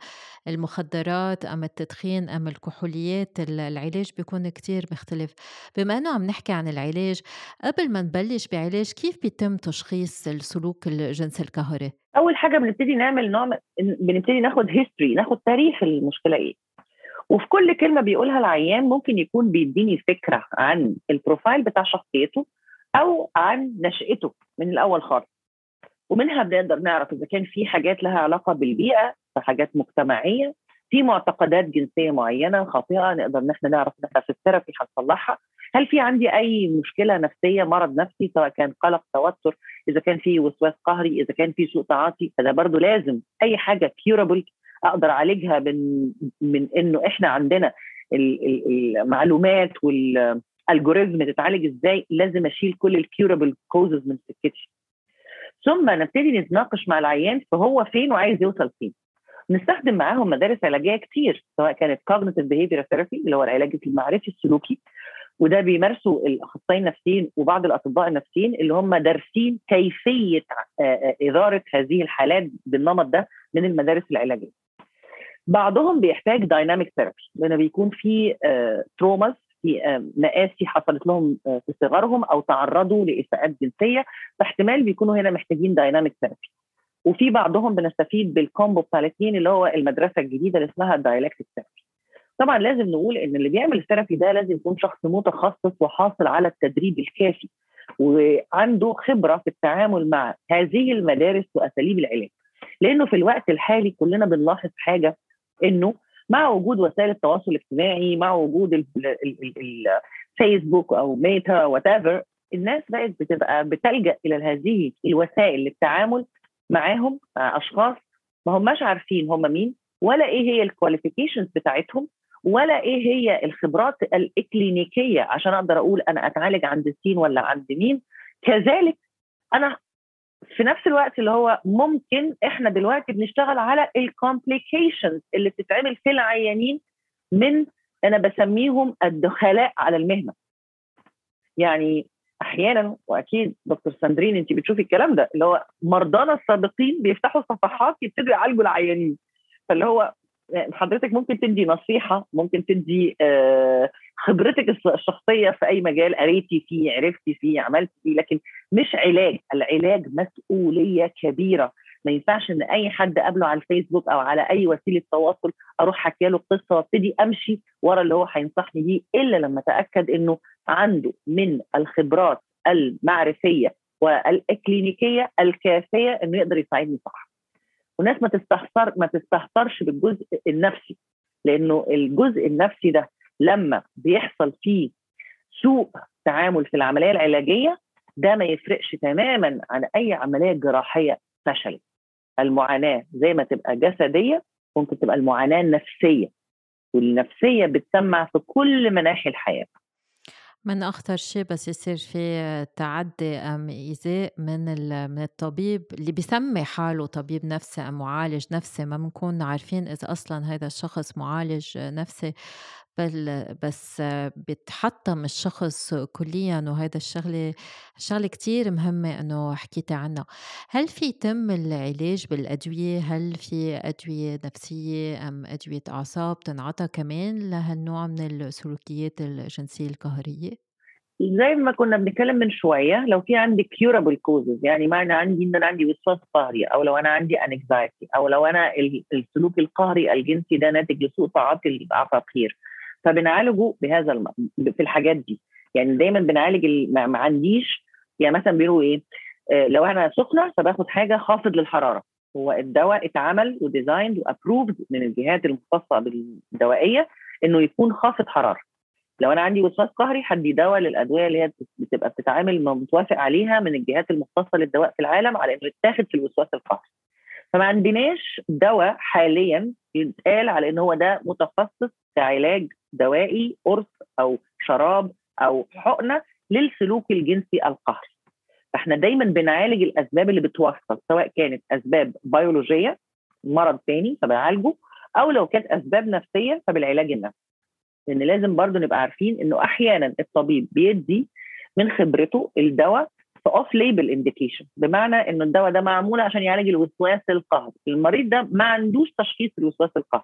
المخدرات أم التدخين أم الكحوليات العلاج بيكون كتير مختلف بما أنه عم نحكي عن العلاج قبل ما نبلش بعلاج كيف بيتم تشخيص السلوك الجنسي القهري؟ أول حاجة بنبتدي نعمل نوع بنبتدي ناخد history ناخد تاريخ المشكلة إيه. وفي كل كلمة بيقولها العيان ممكن يكون بيديني فكرة عن ال profile بتاع شخصيته أو عن نشأته من الأول خالص. ومنها بنقدر نعرف إذا كان في حاجات لها علاقة بالبيئة حاجات مجتمعية في معتقدات جنسية معينة خاطئة نقدر إن إحنا نعرف إن إحنا في ال therapy هنصلحها. هل في عندي أي مشكلة نفسية مرض نفسي سواء كان قلق توتر إذا كان في وسواس قهري إذا كان في سوء تعاطي فده برضو لازم أي حاجة curable أقدر أعالجها من من إنه إحنا عندنا المعلومات وال algorithm تتعالج إزاي لازم أشيل كل ال curable causes من سكتي. ثم نبتدي نتناقش مع العيان فهو فين وعايز يوصل فين. نستخدم معاهم مدارس علاجية كتير سواء كانت cognitive behavior therapy اللي هو العلاج المعرفي السلوكي وده بيمارسوا الأخصائيين النفسيين وبعض الأطباء النفسيين اللي هم دارسين كيفية إدارة هذه الحالات بالنمط ده من المدارس العلاجية. بعضهم بيحتاج dynamic therapy لأن بيكون في traumas في مآسي حصلت لهم في صغرهم أو تعرضوا لإساءات جنسية. فاحتمال بيكونوا هنا محتاجين dynamic therapy وفي بعضهم بنستفيد بال combo بتاع الاثنين اللي هو المدرسة الجديدة اللي اسمها ال dialectic therapy طبعا لازم نقول إن اللي بيعمل الثيرابي ده لازم يكون شخص متخصص وحاصل على التدريب الكافي وعنده خبرة في التعامل مع هذه المدارس وأساليب العلاج. لأنه في الوقت الحالي كلنا بنلاحظ حاجة إنه مع وجود وسائل التواصل الاجتماعي مع وجود الفيسبوك أو ميتا وات الناس بقت بتبقى بتلجأ إلى هذه الوسائل للتعامل معاهم مع أشخاص ما هماش عارفين هم مين ولا إيه هي ال qualifications بتاعتهم ولا إيه هي الخبرات الإكلينيكية عشان أقدر أقول أنا أتعالج عند سين ولا عند مين. كذلك أنا في نفس الوقت اللي هو ممكن إحنا دلوقتي بنشتغل على ال complications اللي بتتعمل في العيانين من أنا بسميهم الدخلاء على المهنة. يعني أحيانا وأكيد دكتور ساندرين انت بتشوفي الكلام ده اللي هو مرضانا السابقين بيفتحوا صفحات يبتدوا يعالجوا العيانين. فاللي هو حضرتك ممكن تدي نصيحة ممكن تدي آه، خبرتك الشخصية في أي مجال قريتي فيه عرفتي فيه عملتي فيه لكن مش علاج العلاج مسؤولية كبيرة ما ينفعش إن أي حد قابله على الفيسبوك أو على أي وسيلة تواصل أروح حكي له القصة وأبتدي أمشي ورا اللي هو هينصحني بيه إلا لما أتأكد إنه عنده من الخبرات المعرفية والإكلينيكية الكافية إنه يقدر يساعدني صح. وناس ما تستهتر ما تستهترش بالجزء النفسي لأنه الجزء النفسي ده لما بيحصل فيه سوء تعامل في العملية العلاجية ده ما يفرقش تماما عن أي عملية جراحية فشلت. المعاناة زي ما تبقى جسدية ممكن تبقى المعاناة النفسية. والنفسية بتسمع في كل مناحي الحياة. من أخطر شيء بس يصير في تعدي أم إيذاء من من الطبيب اللي بيسمي حاله طبيب نفسي أم معالج نفسي ما بنكون عارفين إذا أصلا هذا الشخص معالج نفسي. بل بس بتحطم الشخص كليا وهذا الشغلة شغلة كتير مهمة إنه حكيتي عنها. هل في يتم العلاج بالأدوية؟ هل في أدوية نفسية؟ أم أدوية أعصاب تنعطى كمان لهالنوع من السلوكيات الجنسية القهرية؟ زي ما كنا بنتكلم من شوية لو في عندي curable causes يعني معنى عندي ان أنا عندي وسواس قهري أو لو أنا عندي anxiety أو لو أنا السلوك القهري الجنسي ده ناتج لسوء تعاطي العقاقير فبنعالجه بهذا الم... في الحاجات دي. يعني دايما بنعالج ال... ما عنديش يعني مثلا بيقولوا إيه آه لو أنا سخنة فباخد حاجة خافض للحرارة. هو الدواء اتعمل و designed و approved من الجهات المختصة بالدوائية إنه يكون خافض حرارة. لو أنا عندي وسواس قهري هدي دواء للأدوية اللي هي بتبقى بتتعامل متوافق عليها من الجهات المختصة للدواء في العالم على إنه يتاخد في الوسواس القهري. فما عندناش دواء حاليا يتقال على إن هو ده متخصص كعلاج دوائي قرص أو شراب أو حقنة للسلوك الجنسي القهري. فإحنا دايما بنعالج الأسباب اللي بتوصل سواء كانت أسباب بيولوجية مرض ثاني فبنعالجه أو لو كانت أسباب نفسية فبالعلاج النفسي. لأن لازم برضو نبقى عارفين إنه أحيانا الطبيب بيدي من خبرته الدواء في off label indication بمعنى إنه الدواء ده معمول عشان يعالج الوسواس القهري. المريض ده ما عندوش تشخيص الوسواس القهري.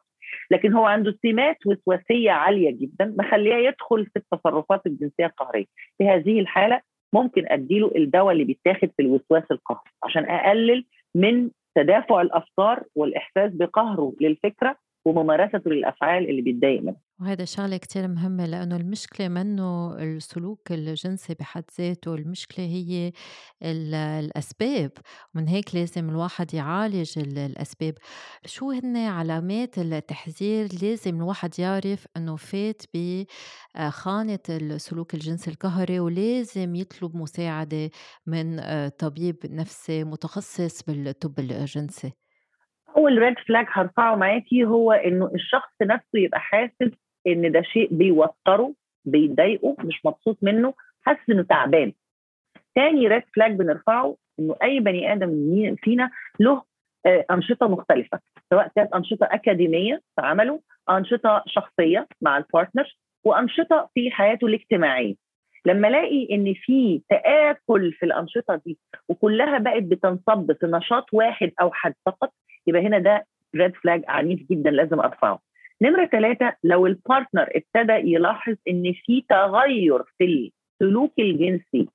لكن هو عنده سمات وسواسية عالية جدا مخليه يدخل في التصرفات الجنسية القهرية. في هذه الحالة ممكن أديله الدواء اللي بيتاخد في الوسواس القهري عشان أقلل من تدافع الأفكار والإحساس بقهره للفكرة وممارسته للافعال اللي بيتضايق منها وهذا شغلة كتير مهمة لأنه المشكلة منه السلوك الجنسي بحد ذاته المشكلة هي الأسباب. ومن هيك لازم الواحد يعالج الأسباب. شو هن علامات التحذير؟ لازم الواحد يعرف أنه فات بخانة السلوك الجنسي القهري ولازم يطلب مساعدة من طبيب نفسي متخصص بالطب الجنسي. أول red flag هرفعه معاكي هو إنه الشخص نفسه يبقى حاسس إن ده شيء بيوتره بيضايقه مش مبسوط منه حاسس إنه تعبان. تاني red flag بنرفعه إنه أي بني آدم فينا له آه، أنشطة مختلفة سواء كانت أنشطة أكاديمية في عمله أنشطة شخصية مع ال partner وأنشطة في حياته الاجتماعية. لما ألاقي إن في تآكل في الأنشطة دي وكلها بقت بتنصب في نشاط واحد أو حد فقط يبقى هنا ده red flag عنيف جدا لازم أرفعه. نمرة ثلاثة لو ال partner ابتدى يلاحظ إن في تغير في السلوك الجنسي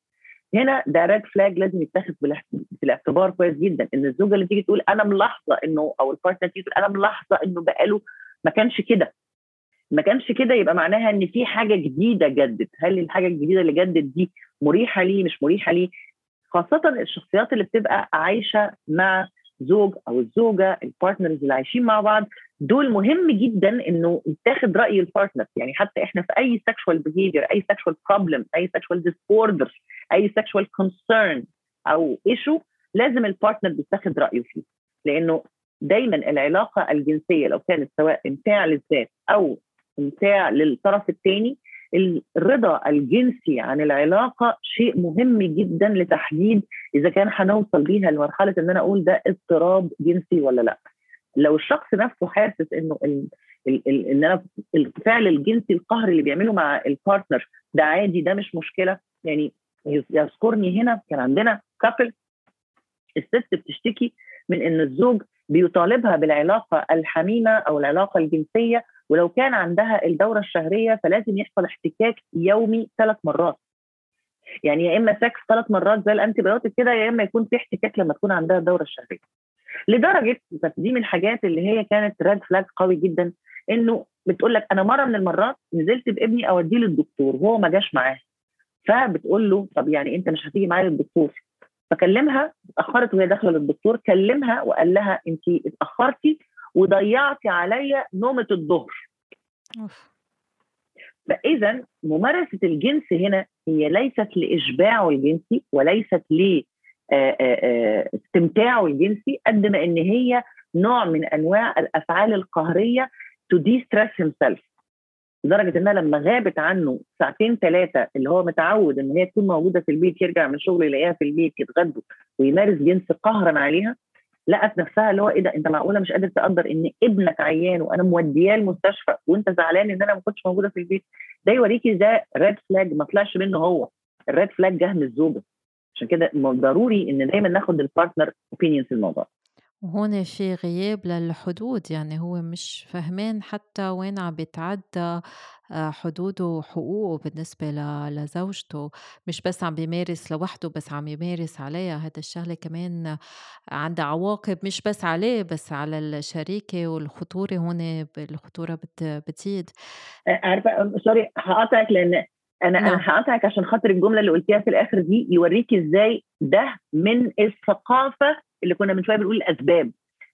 هنا ده red flag لازم يتاخد في الاعتبار كويس جدا إن الزوجة اللي تيجي تقول أنا ملاحظة إنه أو ال partner تيجي تقول أنا ملاحظة إنه بقاله ما كانش كده. ما كانش كده يبقى معناها إن في حاجة جديدة جدت. هل الحاجة الجديدة اللي جدت دي مريحة ليه مش مريحة ليه؟ خاصه الشخصيات اللي بتبقى عايشة مع زوج أو الزوجة ال partners اللي عايشين مع بعض دول مهم جدا إنه يتاخد رأي ال partner يعني حتى إحنا في أي sexual behavior أي sexual problem أي sexual disorder أي sexual concern أو issue لازم ال partner بيتاخد رأيه فيه. لأنه دايما العلاقة الجنسية لو كانت سواء امتاع للذات أو امتاع للطرف الثاني الرضا الجنسي عن العلاقة شيء مهم جدا لتحديد إذا كان هنوصل بيها لمرحلة إن أنا أقول ده اضطراب جنسي ولا لأ. لو الشخص نفسه حاسس إنه ال إن أنا الفعل الجنسي القهري اللي بيعمله مع البارتنر ده عادي ده مش مشكلة يعني يذكرني هنا كان عندنا couple الست بتشتكي من إن الزوج بيطالبها بالعلاقة الحميمة أو العلاقة الجنسية ولو كان عندها الدورة الشهرية فلازم يحصل احتكاك يومي ثلاث مرات. يعني يا إما سكس ثلاث مرات زي الانتي كده يا إما يكون في احتكاك لما تكون عندها الدورة الشهرية. لدرجة دي من الحاجات اللي هي كانت red flag قوي جدا إنه بتقول لك أنا مرة من المرات نزلت بابني أوديه للدكتور وهو ما جاش معاه. فبتقول له طب يعني أنت مش هتيجي معايا للدكتور؟ فكلمها اتأخرت وهي داخلة للدكتور كلمها وقال لها انت اتأخرتي وضيعتي عليا نومة الظهر. فاذا ممارسة الجنس هنا هي ليست لإشباعه الجنسي وليست ل استمتاعه الجنسي قد ما إن هي نوع من أنواع الأفعال القهرية to de-stress himself. لدرجة إنها لما غابت عنه ساعتين ثلاثة اللي هو متعود إن هي تكون موجودة في البيت يرجع من الشغل يلاقيها في البيت يتغدوا ويمارس جنس قهرا عليها لقت نفسها اللي هو إيه ده؟ أنت معقولة مش قادر تقدر إن ابنك عيان وأنا مودياه المستشفى وأنت زعلان إن أنا ما كنتش موجودة في البيت؟ ده يوريكي ده red flag ما طلعش منه هو. ال red flag جه من الزوجة. عشان كده ضروري إن دايما ناخد ال partner opinion في الموضوع. وهون في غياب للحدود يعني هو مش فهمان حتى وين عم بيتعدى آه، حدوده وحقوقه بالنسبة لزوجته. مش بس عم بيمارس لوحده بس عم يمارس عليها. هذا الشغلة كمان عندها عواقب مش بس عليه بس على الشريكة والخطورة هون الخطورة بتزيد. آه، عارفة سوري هقاطعك لأن أنا نعم. أنا هقطعك عشان خاطر الجملة اللي قلتيها في الآخر دي يوريكي إزاي ده من الثقافة اللي كنا من شوية بنقول الأسباب.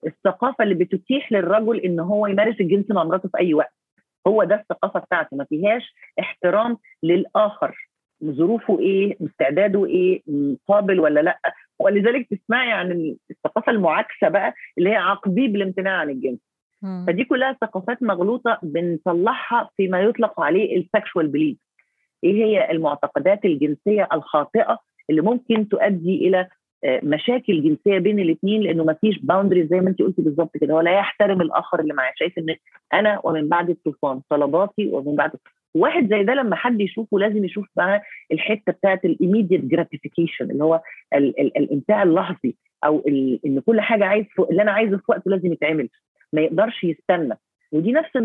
الثقافة اللي بتتيح للرجل إن هو يمارس الجنس مع مراته في أي وقت. هو ده الثقافة بتاعته ما فيهاش احترام للآخر. ظروفه إيه؟ استعداده إيه؟ قابل ولا لأ؟ ولذلك تسمعي عن الثقافة المعاكسة بقى اللي هي عاقبيه بالامتناع عن الجنس. فدي كلها ثقافات مغلوطة بنطلعها فيما يطلق عليه ال sexual beliefs إيه هي المعتقدات الجنسية الخاطئة اللي ممكن تؤدي إلى مشاكل جنسية بين الاثنين لأنه ما فيش boundary زي ما انت قلتي بالظبط كده. هو لا يحترم الآخر اللي معاه. شايف إن أنا ومن بعدي الطوفان طلباتي ومن بعد واحد زي ده لما حد يشوفه لازم يشوف بقى الحتة بتاعت ال immediate gratification اللي هو ال ال اللحظي أو إن كل حاجة عايز اللي أنا عايزه في وقته لازم يتعمل. ما يقدرش يستنى. ودي نفس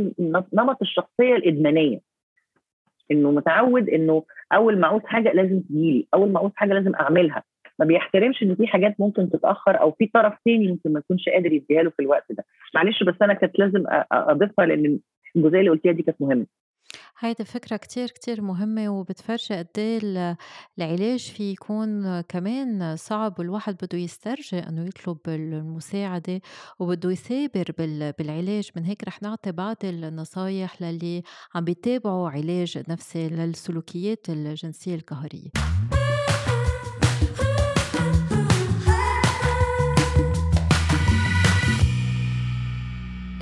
نمط الشخصية الإدمانية. إنه متعود إنه أول ما عاوز حاجة لازم تجيلي أول ما عاوز حاجة لازم أعملها. ما بيحترمش إن في حاجات ممكن تتأخر أو في طرف تاني ممكن ما يكونش قادر يديها له في الوقت ده. معلش بس أنا كانت لازم أضيفها لأن الجزئية اللي قلتيها دي كانت مهمة. هيدي فكرة كتير كتير مهمة وبتفرجي قد إيه العلاج في يكون كمان صعب والواحد بده يسترجي إنه يطلب المساعدة وبده يثابر بالعلاج. من هيك رح نعطي بعض النصايح للي عم بيتابعوا علاج نفسي للسلوكيات الجنسية القهرية.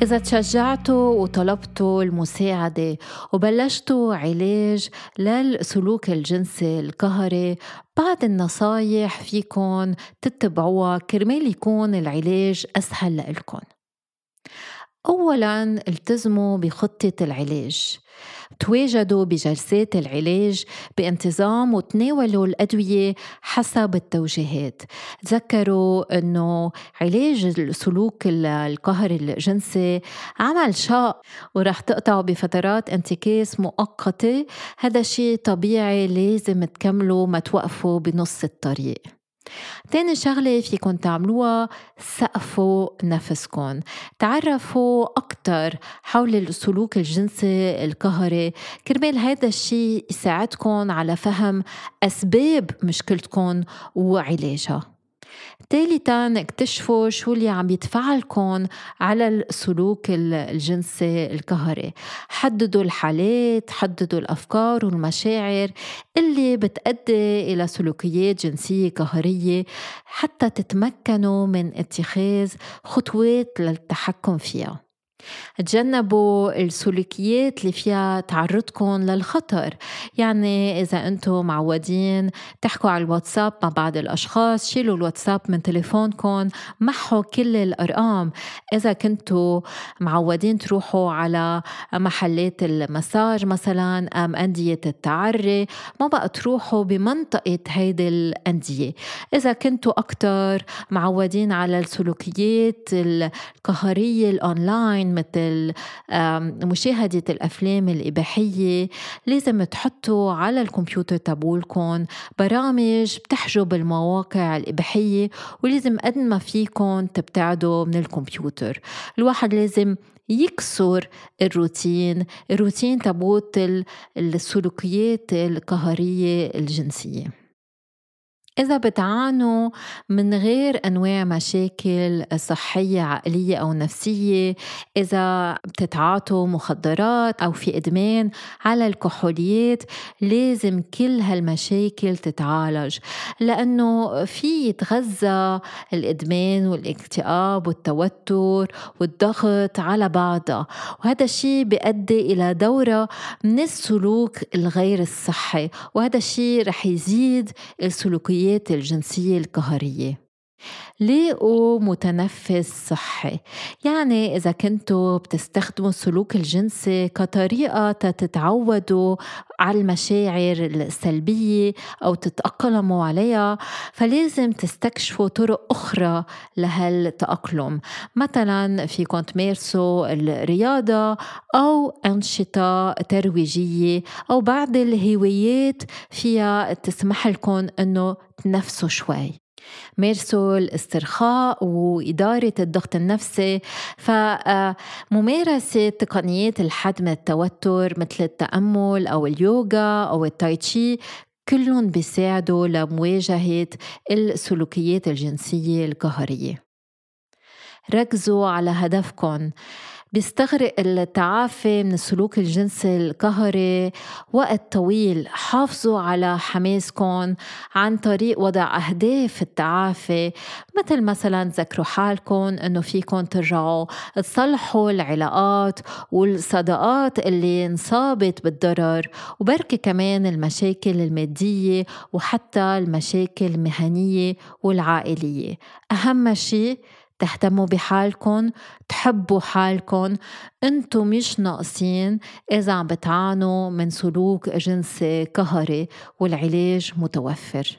إذا تشجعتوا وطلبتوا المساعدة وبلشتوا علاج للسلوك الجنسي القهري بعض النصايح فيكن تتبعوها كرمال يكون العلاج أسهل لإلكن. أولا التزموا بخطة العلاج. تواجدوا بجلسات العلاج بانتظام وتناولوا الأدوية حسب التوجيهات. تذكروا أنه علاج السلوك القهري الجنسي عمل شاق ورح تقطعوا بفترات انتكاس مؤقتة. هذا شيء طبيعي لازم تكملوا ما توقفوا بنص الطريق. تاني شغلة فيكن تعملوها سقفوا نفسكن. تعرفوا أكتر حول السلوك الجنسي القهري. كرمال هذا الشيء يساعدكم على فهم أسباب مشكلتكم وعلاجها. ثالثا اكتشفوا شو اللي عم يدفعلكم على السلوك الجنسي القهري. حددوا الحالات حددوا الأفكار والمشاعر اللي بتأدي إلى سلوكيات جنسية قهرية حتى تتمكنوا من اتخاذ خطوات للتحكم فيها. تجنبوا السلوكيات اللي فيها تعرضكم للخطر. يعني إذا أنتم معودين تحكوا على الواتساب مع بعض الأشخاص شيلوا الواتساب من تليفونكم محوا كل الأرقام. إذا كنتوا معودين تروحوا على محلات المساج مثلا أم أندية التعري ما بقى تروحوا بمنطقة هيدي الأندية. إذا كنتوا أكتر معودين على السلوكيات القهرية الأونلاين مثل مشاهدة الأفلام الإباحية لازم تحطوا على الكمبيوتر تبولكم برامج بتحجب المواقع الإباحية ولازم قد ما فيكم تبتعدوا من الكمبيوتر. الواحد لازم يكسر الروتين الروتين تبوت السلوكيات القهرية الجنسية. إذا بتعانوا من غير أنواع مشاكل صحية عقلية أو نفسية إذا بتتعاطوا مخدرات أو في إدمان على الكحوليات لازم كل هالمشاكل تتعالج. لأنه في يتغذى الإدمان والاكتئاب والتوتر والضغط على بعضها وهذا الشيء بيؤدي إلى دورة من السلوك الغير الصحي. وهذا الشيء رح يزيد السلوكيات الجنسية القهرية. لاقوا متنفس صحي. يعني إذا كنتوا بتستخدموا السلوك الجنسي كطريقة تتعودوا على المشاعر السلبية أو تتأقلموا عليها فلازم تستكشفوا طرق أخرى لهالتأقلم. مثلا فيكم تمارسوا الرياضة أو أنشطة ترويجية أو بعض الهوايات فيها تسمح لكم أنه تنفسوا شوي. مارسوا الاسترخاء وإدارة الضغط النفسي. فممارسة تقنيات الحد من التوتر مثل التأمل أو اليوغا أو التايتشي كلهم بيساعدوا لمواجهة السلوكيات الجنسية القهرية. ركزوا على هدفكم بيستغرق التعافي من السلوك الجنسي القهري. وقت طويل حافظوا على حماسكم عن طريق وضع أهداف التعافي. مثل مثلا ذكروا حالكم أنه فيكم ترجعوا تصلحوا العلاقات والصداقات اللي انصابت بالضرر. وبركي كمان المشاكل المادية وحتى المشاكل المهنية والعائلية. أهم شيء تهتموا بحالكم تحبوا حالكم أنتم مش ناقصين إذا عم بتعانوا من سلوك جنسي قهري والعلاج متوفر.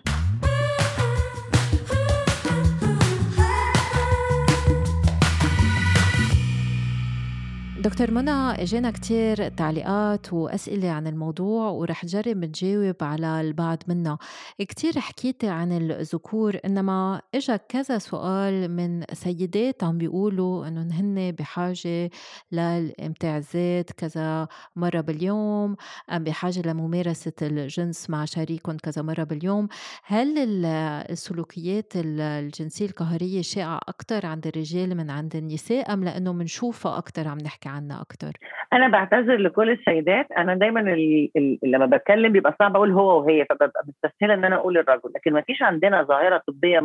دكتور منى إجينا كتير تعليقات وأسئلة عن الموضوع ورح جرب نجاوب على البعض منها كتير حكيتي عن الذكور إنما إجا كذا سؤال من سيدات عم بيقولوا انه هن بحاجة للامتاع الذات كذا مرة باليوم أم بحاجة لممارسة الجنس مع شريكهم كذا مرة باليوم. هل السلوكيات الجنسية القهرية شائعة أكثر عند الرجال من عند النساء أم لأنه بنشوفها أكثر عم نحكي عنها أكثر أنا بعتذر لكل السيدات أنا دايما. لما بتكلم بيبقى صعب أقول هو وهي فببقى مستسهلة إن أنا أقول الرجل لكن ما فيش عندنا ظاهرة طبية.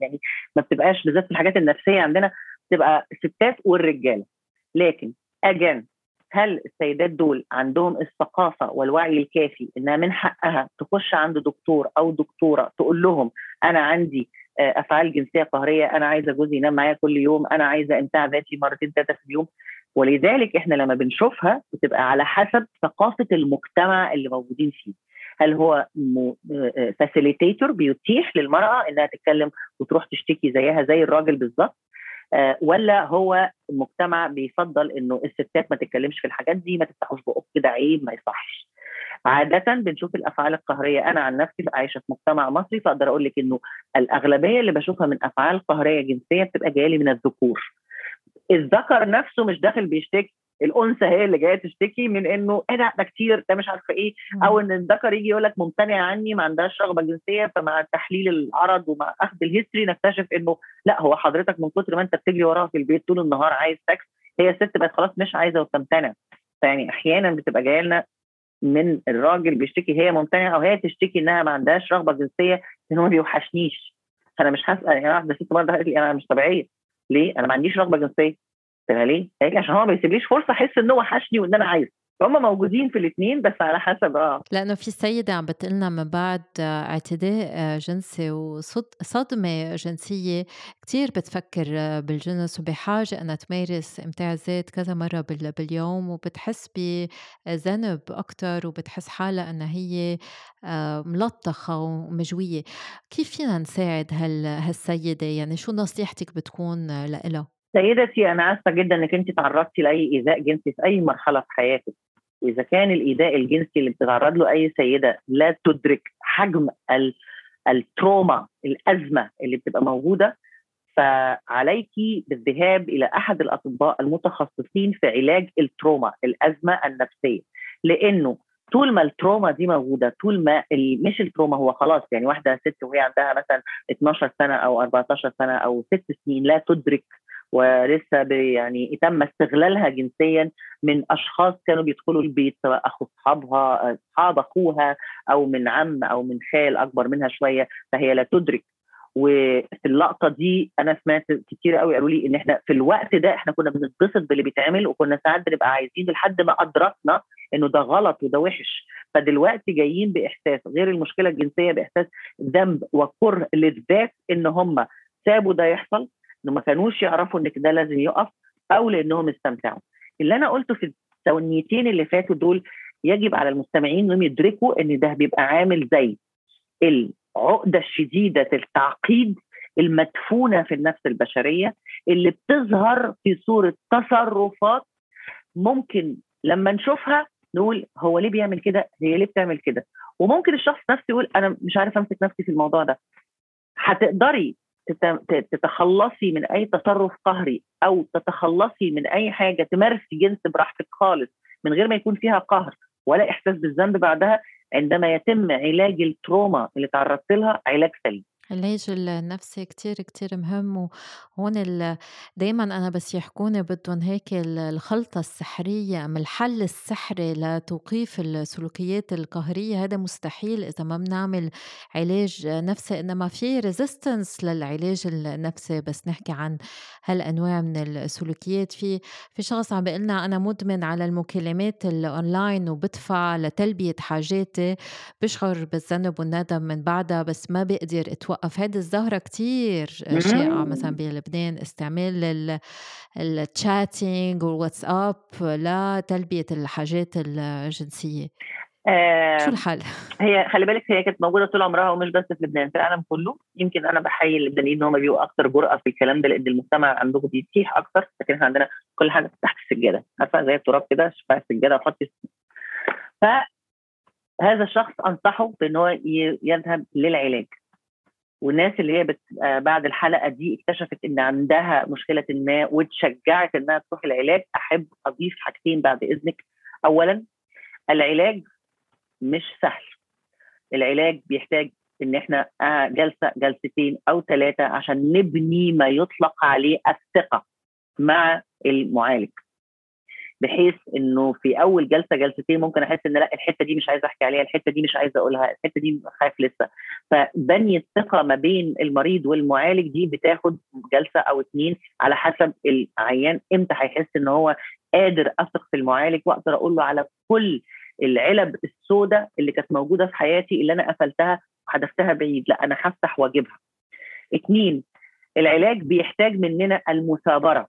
يعني ما بتبقاش بالذات في الحاجات النفسية عندنا بتبقى الستات والرجالة لكن اجان هل السيدات دول عندهم الثقافة والوعي الكافي إنها من حقها تخش عند دكتور أو دكتورة تقول لهم أنا عندي أفعال جنسية قهرية أنا عايزة جوزي ينام معايا كل يوم أنا عايزة إمتاع ذاتي مرتين ثلاثة في اليوم ولذلك إحنا لما بنشوفها بتبقى على حسب ثقافة المجتمع اللي موجودين فيه. هل هو فاسيليتيتور بيتيح للمرأة إنها تتكلم وتروح تشتكي زيها زي الراجل بالظبط آه، ولا هو المجتمع بيفضل إنه الستات ما تتكلمش في الحاجات دي ما تفتحوش بقك كده عيب ما يصحش. عادة بنشوف الأفعال القهرية. أنا عن نفسي عايشة في مجتمع مصري فأقدر أقول لك إنه الأغلبية اللي بشوفها من أفعال قهرية جنسية بتبقى جاية لي من الذكور. الذكر نفسه مش داخل بيشتكي. الأنثى هي اللي جاية تشتكي من إنه إيه ده ده كتير ده مش عارفة إيه. أو إن الذكر يجي يقول لك ممتنع عني ما عندهاش رغبة جنسية فمع تحليل العرض ومع أخذ ال history نكتشف إنه لا هو حضرتك من كتر ما أنت بتجري وراها في البيت طول النهار عايز سكس هي الست بقت خلاص مش عايزة وتمتنع فيعني أحيانا بتبقى جاية لنا من الراجل بيشتكي هي ممتنعة أو هي تشتكي إنها ما عندهاش رغبة جنسية إن هو ما بيوحشنيش. أنا مش هنسى واحدة ست مرة قالت لي أنا مش طبيعية. ليه؟ أنا ما عنديش رغبة جنسية قلت ليه؟ لي عشان هو ما بيسيبليش فرصة أحس إن هو وحشني وإن أنا عايز هم موجودين في الاثنين بس على حسب آه. لأنه في سيدة عم بتقلنا من بعد اعتداء جنسي وصدمه جنسية. كثير بتفكر بالجنس وبحاجة أنها تمارس إمتاع الذات كذا مرة باليوم وبتحس بذنب أكثر وبتحس حالها أنها هي آه، ملطخة ومجوية. كيف فينا نساعد هالسيدة؟ يعني شو نصيحتك بتكون لها سيدتي أنا آسفة جدا إنك أنت تعرضتي لأي إيذاء جنسي في أي مرحلة في حياتك. واذا كان الايذاء الجنسي اللي بتتعرض له أي سيدة لا تدرك حجم ال trauma الأزمة اللي بتبقى موجودة فعليك بالذهاب إلى أحد الأطباء المتخصصين في علاج ال trauma الأزمة النفسية. لأنه طول ما ال trauma دي موجودة طول ما مش ال trauma هو خلاص يعني واحدة ست وهي عندها مثلا 12 سنة أو 14 سنة أو ست سنين لا تدرك ولسه يعني تم استغلالها جنسيا من أشخاص كانوا بيدخلوا البيت سواء أخو أصحابها أصحاب أخوها أو من عم أو من خال أكبر منها شوية فهي لا تدرك. وفي اللقطة دي أنا سمعت كتير قوي قالوا لي إن إحنا في الوقت ده إحنا كنا بنتبسط باللي بيتعمل وكنا ساعات بنبقى عايزين لحد ما أدركنا إنه ده غلط وده وحش. فدلوقتي جايين بإحساس غير المشكلة الجنسية بإحساس ذنب وكره للذات إن هم سابوا ده يحصل. ما كانوش يعرفوا إن ده لازم يقف أو لأنهم استمتعوا اللي أنا قلته في الثوانيتين اللي فاتوا دول يجب على المستمعين إنهم يدركوا إن ده بيبقى عامل زي العقدة الشديدة التعقيد المدفونة في النفس البشرية اللي بتظهر في صورة تصرفات ممكن لما نشوفها نقول هو ليه بيعمل كده؟ هي ليه بتعمل كده؟ وممكن الشخص نفسه يقول أنا مش عارف أمسك نفسي في الموضوع ده. هتقدري تتخلصي من أي تصرف قهري أو تتخلصي من أي حاجة تمارسي جنس براحتك خالص من غير ما يكون فيها قهر ولا إحساس بالذنب بعدها عندما يتم علاج التروما اللي تعرضت لها علاج سليم. العلاج النفسي كتير كتير مهم وهون دايما أنا بس يحكوني بدهم هيك الخلطة السحرية أم الحل السحري لتوقيف السلوكيات القهرية؟ هذا مستحيل إذا ما بنعمل علاج نفسي إنما في resistance للعلاج النفسي. بس نحكي عن هالأنواع من السلوكيات. في في شخص عم بيقلنا أنا مدمن على المكالمات الأونلاين وبدفع لتلبية حاجاتي بشعر بالذنب والندم من بعدها بس ما بقدر أتوقف توقف هذه الظاهرة كتير شائعة مثلا بلبنان استعمال التشاتينج والواتساب لتلبية الحاجات الجنسية. آه شو الحل؟ هي خلي بالك هي كانت موجودة طول عمرها ومش بس في لبنان في العالم كله. يمكن أنا بحيي اللبنانيين إن هم بيبقوا أكثر جرأة في الكلام ده لأن المجتمع عندهم بيتيح أكثر لكن إحنا عندنا كل حاجة تحت السجادة. عارفة؟ زي التراب كده شفاء السجادة وحطي فهذا الشخص أنصحه بإن هو يذهب للعلاج. والناس اللي هي بت... آه، بعد الحلقة دي اكتشفت إن عندها مشكلة ما واتشجعت إنها تروح العلاج أحب أضيف حاجتين بعد إذنك. اولا العلاج مش سهل. العلاج بيحتاج إن إحنا آه، جلسة جلستين أو ثلاثة عشان نبني ما يطلق عليه الثقة مع المعالج. بحيث إنه في أول جلسة جلستين ممكن أحس إن لأ الحتة دي مش عايزه أحكي عليها الحتة دي مش عايزه أقولها الحتة دي خايف لسه. فبني الثقة ما بين المريض والمعالج دي بتاخد جلسة أو اتنين على حسب العيان إمتى هيحس إن هو قادر أثق في المعالج وأقدر أقول له على كل العلب السوداء اللي كانت موجودة في حياتي اللي أنا قفلتها وحدفتها بعيد. لأ أنا هفتح وأجيبها. اثنين العلاج بيحتاج مننا المثابرة.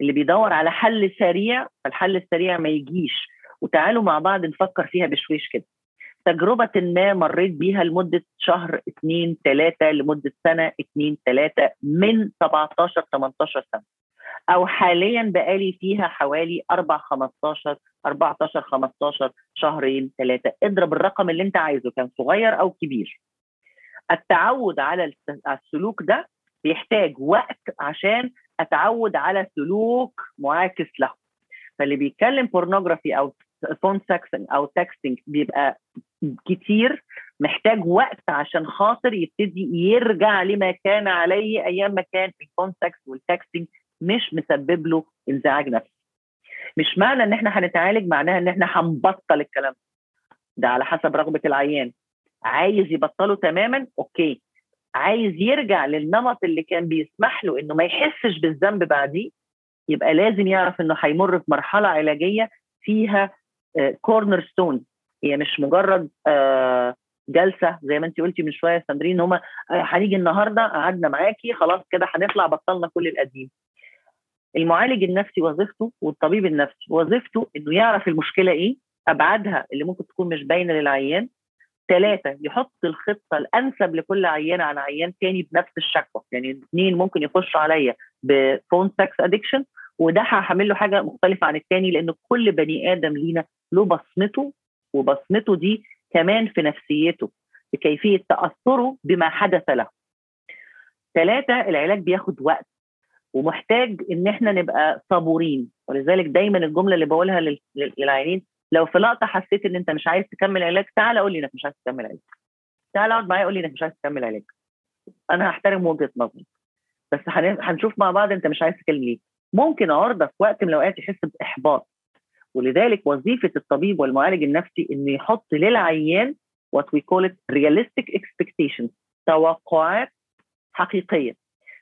اللي بيدور على حل سريع فالحل السريع ما يجيش. وتعالوا مع بعض نفكر فيها بشويش كده. تجربة ما مريت بيها لمدة شهر اثنين ثلاثة لمدة سنة اثنين ثلاثة من 17 18 سنة. أو حاليا بقالي فيها حوالي 4 15 14 15 شهرين ثلاثة اضرب الرقم اللي أنت عايزه كان صغير أو كبير. التعود على السلوك ده بيحتاج وقت عشان أتعود على سلوك معاكس له. فاللي بيتكلم pornography أو phone sexing أو texting بيبقى كتير محتاج وقت عشان خاطر يبتدي يرجع لما كان عليه أيام ما كان ال phone sex وال texting مش مسبب له إنزعاج نفسي. مش معنى إن إحنا هنتعالج معناها إن إحنا هنبطل الكلام ده على حسب رغبة العيان. عايز يبطله تماما okay. عايز يرجع للنمط اللي كان بيسمح له إنه ما يحسش بالذنب بعديه يبقى لازم يعرف إنه هيمر في مرحلة علاجية فيها كورنر آه، ستون هي مش مجرد آه، جلسة زي ما انت قلتي من شوية ساندرين هم آه، هنيجي النهارده قعدنا معاكي خلاص كده هنطلع بطلنا كل القديم. المعالج النفسي وظيفته والطبيب النفسي وظيفته إنه يعرف المشكلة إيه أبعادها اللي ممكن تكون مش باينة للعيان ثلاثة يحط الخطة الأنسب لكل عيان عن عيان تاني بنفس الشكوى. يعني اثنين ممكن يخشوا عليا ب phone sex addiction وده هعمل له حاجة مختلفة عن التاني لأن كل بني آدم لينا له بصمته وبصمته دي كمان في نفسيته بكيفية تأثره بما حدث له. ثلاثة العلاج بياخد وقت ومحتاج إن إحنا نبقى صبورين. ولذلك دايما الجملة اللي بقولها للعيانين لو في لقطة حسيت إن أنت مش عايز تكمل علاج تعالى قول لي إنك مش عايز تكمل علاج. تعالى اقعد معايا قول لي إنك مش عايز تكمل علاج. أنا هحترم وجهة نظرك. بس هنشوف مع بعض أنت مش عايز تكمل ليه. ممكن عرضه في وقت من الأوقات يحس بإحباط. ولذلك وظيفة الطبيب والمعالج النفسي إنه يحط للعيان what we call it realistic expectations توقعات حقيقية.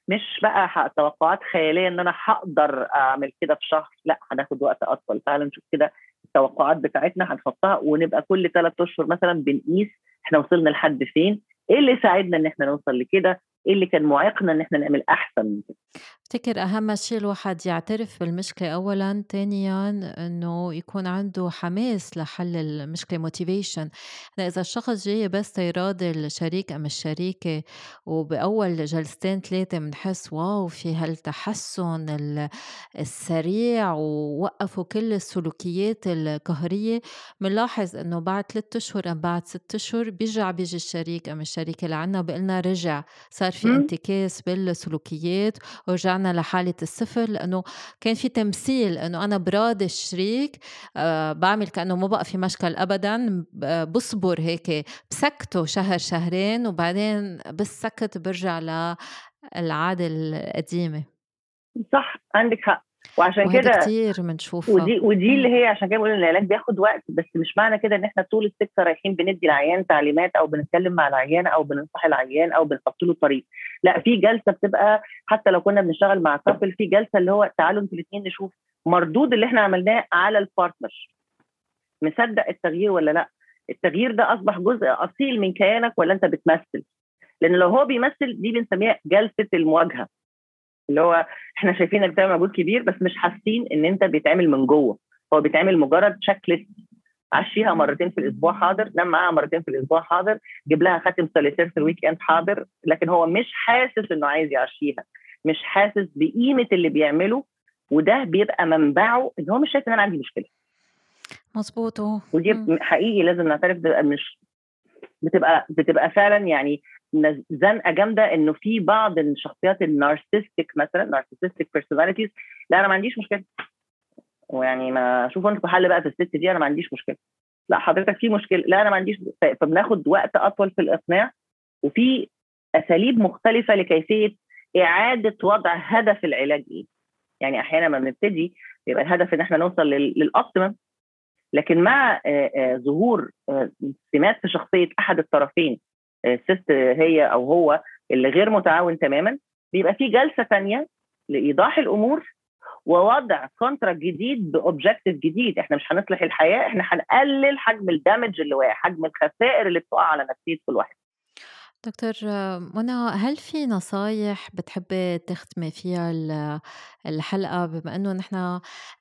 مش بقى توقعات خيالية إن أنا هقدر أعمل كده في شهر لأ هناخد وقت أطول. تعالى نشوف كده التوقعات بتاعتنا هنحطها ونبقى كل ثلاث أشهر مثلا بنقيس إحنا وصلنا لحد فين إيه اللي ساعدنا إن إحنا نوصل لكده إيه اللي كان معيقنا إن إحنا نعمل أحسن من كده. افتكر أهم شيء الواحد يعترف بالمشكلة اولا ثانيا إنه يكون عنده حماس لحل المشكلة motivation إذا الشخص جاي بس يراضي الشريك أم الشريكة وبأول جلستين ثلاثة بنحس wow في هالتحسن السريع ووقفوا كل السلوكيات القهرية بنلاحظ إنه بعد ثلاثة أشهر أم بعد ست أشهر بيرجع بيجي الشريك أم الشريكة لعنا بقلنا رجع صار في انتكاس بالسلوكيات ورجعنا لحالة الصفر لأنه كان في تمثيل أنه أنا براضي الشريك أه بعمل كأنه ما بقى في مشكل أبدا بصبر هيك بسكته شهر شهرين وبعدين بالسكت برجع للعادة القديمة. صح عندك حق. وعشان كده كتير بنشوفها ودي ودي اللي هي عشان كده بقول إن العلاج بياخد وقت بس مش معنى كده إن إحنا طول السكة رايحين بندي العيان تعليمات أو بنتكلم مع العيان أو بننصح العيان أو بنحط له طريق. لأ في جلسة بتبقى حتى لو كنا بنشتغل مع couple في جلسة اللي هو تعالوا أنتوا الاثنين نشوف مردود اللي إحنا عملناه على ال partner مصدق التغيير ولا لأ؟ التغيير ده أصبح جزء أصيل من كيانك ولا أنت بتمثل؟ لأن لو هو بيمثل دي بنسميها جلسة المواجهة. اللي هو إحنا شايفينك بتعمل مجهود كبير بس مش حاسين إن أنت بيتعمل من جوه. هو بيتعمل مجرد checklist عشيها مرتين في الأسبوع حاضر نام معاها مرتين في الأسبوع حاضر جيب لها خاتم سوليتير في ال weekend حاضر. لكن هو مش حاسس إنه عايز يعشيها مش حاسس بقيمة اللي بيعمله وده بيبقى منبعه إن هو مش شايف إن أنا عندي مشكلة. مظبوط. ودي حقيقي لازم نعترف مش بتبقى بتبقى فعلا يعني زنقه جامدة إنه في بعض الشخصيات ال narcissistic مثلا narcissistic personalities لا أنا ما عنديش مشكلة. ويعني ما شوفوا أنتوا حل بقى في الست دي أنا ما عنديش مشكلة. لا حضرتك في مشكلة. لا أنا ما عنديش فبناخد وقت أطول في الإقناع وفي أساليب مختلفة لكيفية إعادة وضع هدف العلاج إيه. يعني أحيانا ما بنبتدي يبقى الهدف إن إحنا نوصل لل optimum لكن مع ظهور سمات في شخصية أحد الطرفين الست هي أو هو اللي غير متعاون تماما بيبقى في جلسة ثانية لإيضاح الأمور ووضع contract جديد ب objective جديد. إحنا مش هنصلح الحياة إحنا هنقلل حجم ال damage اللي واقع حجم الخسائر اللي بتقع على نفسية كل واحد. دكتور منى هل في نصايح بتحبي تختمي فيها الحلقة بما إنه نحن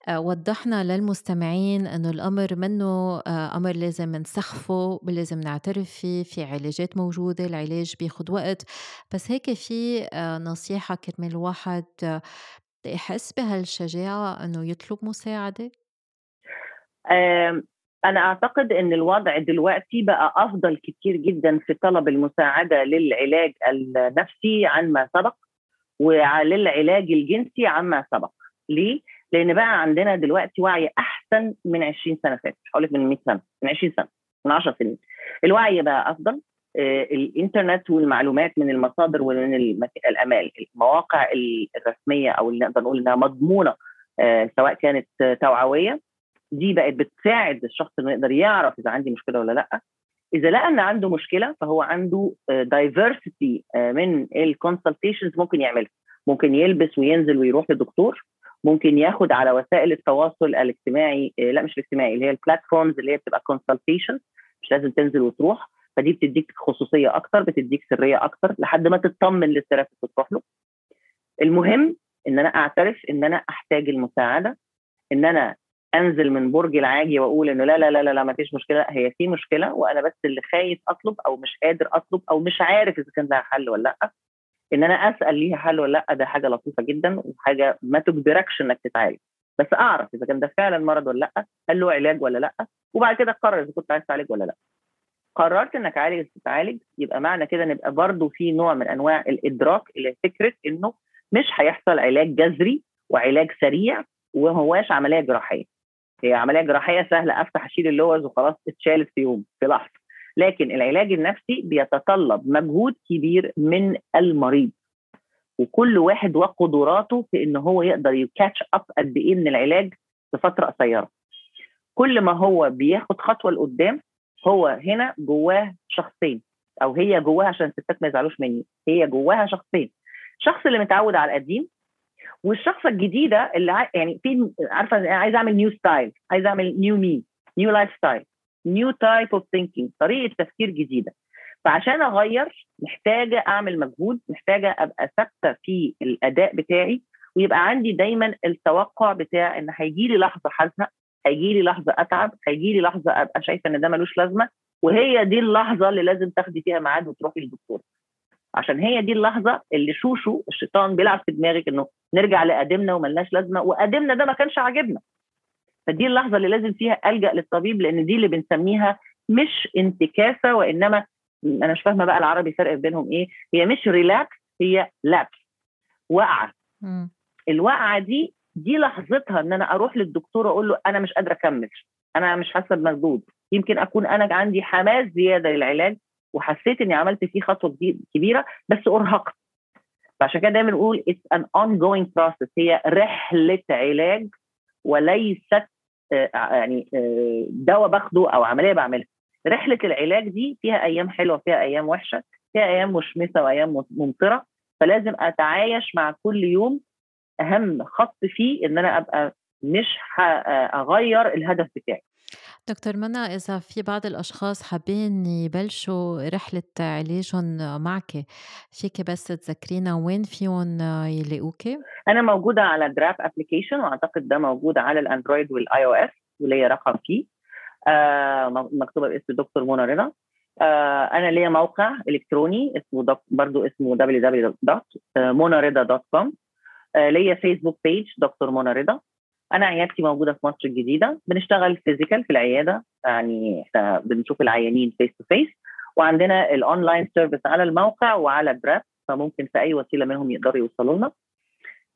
آه، وضحنا للمستمعين إنه الأمر منه آه، أمر لازم نسخفه لازم نعترف فيه في علاجات موجودة العلاج بياخد وقت بس هيك في آه، نصيحة كرمال الواحد يحس بهالشجاعة إنه يطلب مساعدة؟ أنا أعتقد إن الوضع دلوقتي بقى أفضل كتير جدا في طلب المساعدة للعلاج النفسي عن ما سبق وللعلاج الجنسي عما سبق. ليه؟ لأن بقى عندنا دلوقتي وعي أحسن من 20 سنة فاتت. هقول من 100 سنة من 20 سنة من 10 سنين. الوعي بقى أفضل. آه، الإنترنت والمعلومات من المصادر ومن المواقع الرسمية أو اللي نقدر نقول إنها مضمونة آه، سواء كانت توعوية دي بقت بتساعد الشخص إنه يقدر يعرف إذا عندي مشكلة ولا لأ. إذا لقى ان عنده مشكلة فهو عنده diversity آه، آه، من ال consultations ممكن يعملها. ممكن يلبس وينزل ويروح لدكتور. ممكن ياخد على وسائل التواصل الاجتماعي آه، لأ مش الاجتماعي اللي هي ال platforms اللي هي بتبقى consultation مش لازم تنزل وتروح. فدي بتديك خصوصية أكتر بتديك سرية أكتر لحد ما تطمن لل therapist وتروح له. المهم إن أنا أعترف إن أنا أحتاج المساعدة إن أنا انزل من برج العاجي واقول انه لا لا لا لا, لا ما فيش مشكلة. هي في مشكلة وأنا بس اللي خايف اطلب أو مش قادر اطلب أو مش عارف اذا كان لها حل ولا لا ان أنا اسأل ليها حل ولا لا ده حاجة لطيفة جدا وحاجة ما تجبركش انك تتعالج. بس اعرف اذا كان ده فعلا مرض ولا لا هل له علاج ولا لا وبعد كده اقرر اذا كنت عايز تعالج ولا لا. قررت انك عايز تتعالج يبقى معنى كده ان يبقى برضه في نوع من انواع الادراك اللي فكرة انه مش هيحصل علاج جذري وعلاج سريع وهواش عملية جراحية. هي عملية جراحية سهلة أفتح أشيل اللوز وخلاص اتشالت في يوم في لحظة. لكن العلاج النفسي بيتطلب مجهود كبير من المريض. وكل واحد وقدراته في إن هو يقدر ي catch up قد إيه من العلاج في فترة قصيرة. كل ما هو بياخد خطوة لقدام هو هنا جواه شخصين. أو هي جواها عشان الستات ما يزعلوش مني هي جواها شخصين. الشخص اللي متعود على القديم والشخص الجديدة اللي يعني في عارفة عايز أعمل new style عايز أعمل new me new lifestyle new type of thinking طريقة تفكير جديدة. فعشان أغير محتاجة أعمل مجهود محتاجة أبقى ثابتة في الأداء بتاعي ويبقى عندي دايما التوقع بتاع إن هيجي لي لحظة حزن هيجي لي لحظة أتعب هيجي لي لحظة أبقى شايفة إن ده ملوش لازمة وهي دي اللحظة اللي لازم تاخدي فيها ميعاد وتروحي للدكتور. عشان هي دي اللحظة اللي شوشو الشيطان بيلعب في دماغك إنه نرجع لقديمنا وملناش لازمة وقديمنا ده ما كانش عاجبنا. فدي اللحظة اللي لازم فيها ألجأ للطبيب لأن دي اللي بنسميها مش انتكاسة وإنما أنا مش فاهمة بقى العربي الفرق بينهم إيه. هي مش ريلاكس هي لابس وقعه الوقعه دي دي لحظتها إن أنا أروح للدكتور أقول له أنا مش قادرة أكمل أنا مش حاسة بمجهود. يمكن أكون أنا عندي حماس زيادة للعلاج وحسيت إني عملت فيه خطوة كبيرة بس أرهقت. فعشان كده دايما نقول it's an ongoing process. هي رحلة علاج وليست آه، يعني آه، دواء باخده أو عملية بعملها. رحلة العلاج دي فيها أيام حلوة فيها أيام وحشة فيها أيام مشمسة وأيام ممطرة. فلازم أتعايش مع كل يوم أهم خط فيه إن أنا أبقى مش هغير الهدف بتاعي. دكتور منى إذا في بعض الأشخاص حابين يبلشوا رحلة علاجهم معك فيك بس تذكرينا وين فيهم يلاقوك؟ أنا موجودة على دراب application وأعتقد ده موجود على الأندرويد والآي أو إس وليا رقم فيه. آه مكتوبة باسم دكتور منى رضا. آه أنا ليا موقع إلكتروني اسمه برضه اسمه www.monarida.com آه ليا فيسبوك page دكتور منى رضا. أنا عيادتي موجودة في مصر الجديدة. بنشتغل physical في العيادة. يعني إحنا بنشوف العيانين face to face وعندنا ال online service على الموقع وعلى دراب فممكن في أي وسيلة منهم يقدروا يوصلوا لنا.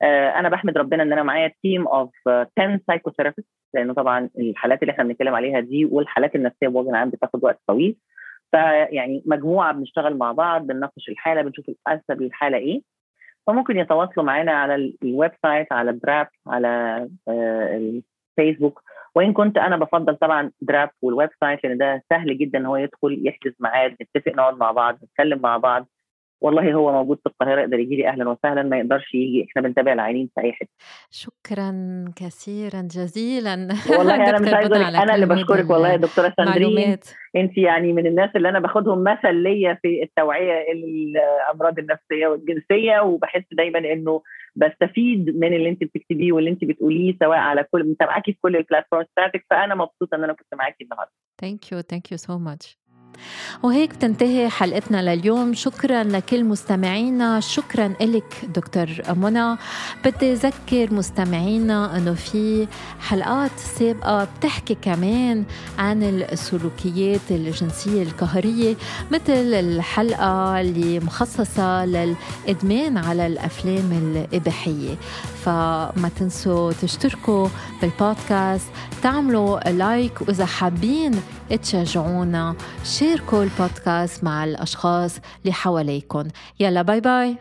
آه، أنا بحمد ربنا إن أنا معايا team of 10 psychotherapist لأنه طبعا الحالات اللي إحنا بنتكلم عليها دي والحالات النفسية بوجه عام بتاخد وقت طويل. فيعني مجموعة بنشتغل مع بعض بنناقش الحالة بنشوف الانسب للحاله إيه. فممكن يتواصلوا معنا على ال website على دراب على آه، الفيسبوك وإن كنت أنا بفضل طبعا دراب وال website لأن ده سهل جدا هو يدخل يحجز ميعاد نتفق نقعد مع بعض نتكلم مع بعض. والله هو لو موجود في القاهرة يقدر يجي لي أهلا وسهلا ما يقدرش يجي. إحنا بنتابع العيانين في أي حتة. شكرا كثيرا جزيلا. <laughs> والله أنا مش عايزة أنا اللي بشكرك والله يا دكتورة ساندرين. أنت يعني من الناس اللي أنا باخدهم مثل ليا في التوعية الأمراض النفسية والجنسية وبحس دايما إنه بستفيد من اللي أنت بتكتبيه واللي أنت بتقوليه سواء على كل متابعاكي في كل ال platforms بتاعتك فأنا مبسوطة إن أنا كنت معاكي النهارده. thank you thank you so much وهيك بتنتهي حلقتنا لليوم. شكرا لكل مستمعينا. شكرا لك دكتور منى. بدي أذكر مستمعينا أنه في حلقات سابقة بتحكي كمان عن السلوكيات الجنسية القهرية مثل الحلقة اللي مخصصة للإدمان على الأفلام الإباحية. فما تنسوا تشتركوا بالبودكاست تعملوا like وإذا حابين تشجعونا. شاركوا البودكاست مع الأشخاص اللي حواليكم يلا bye bye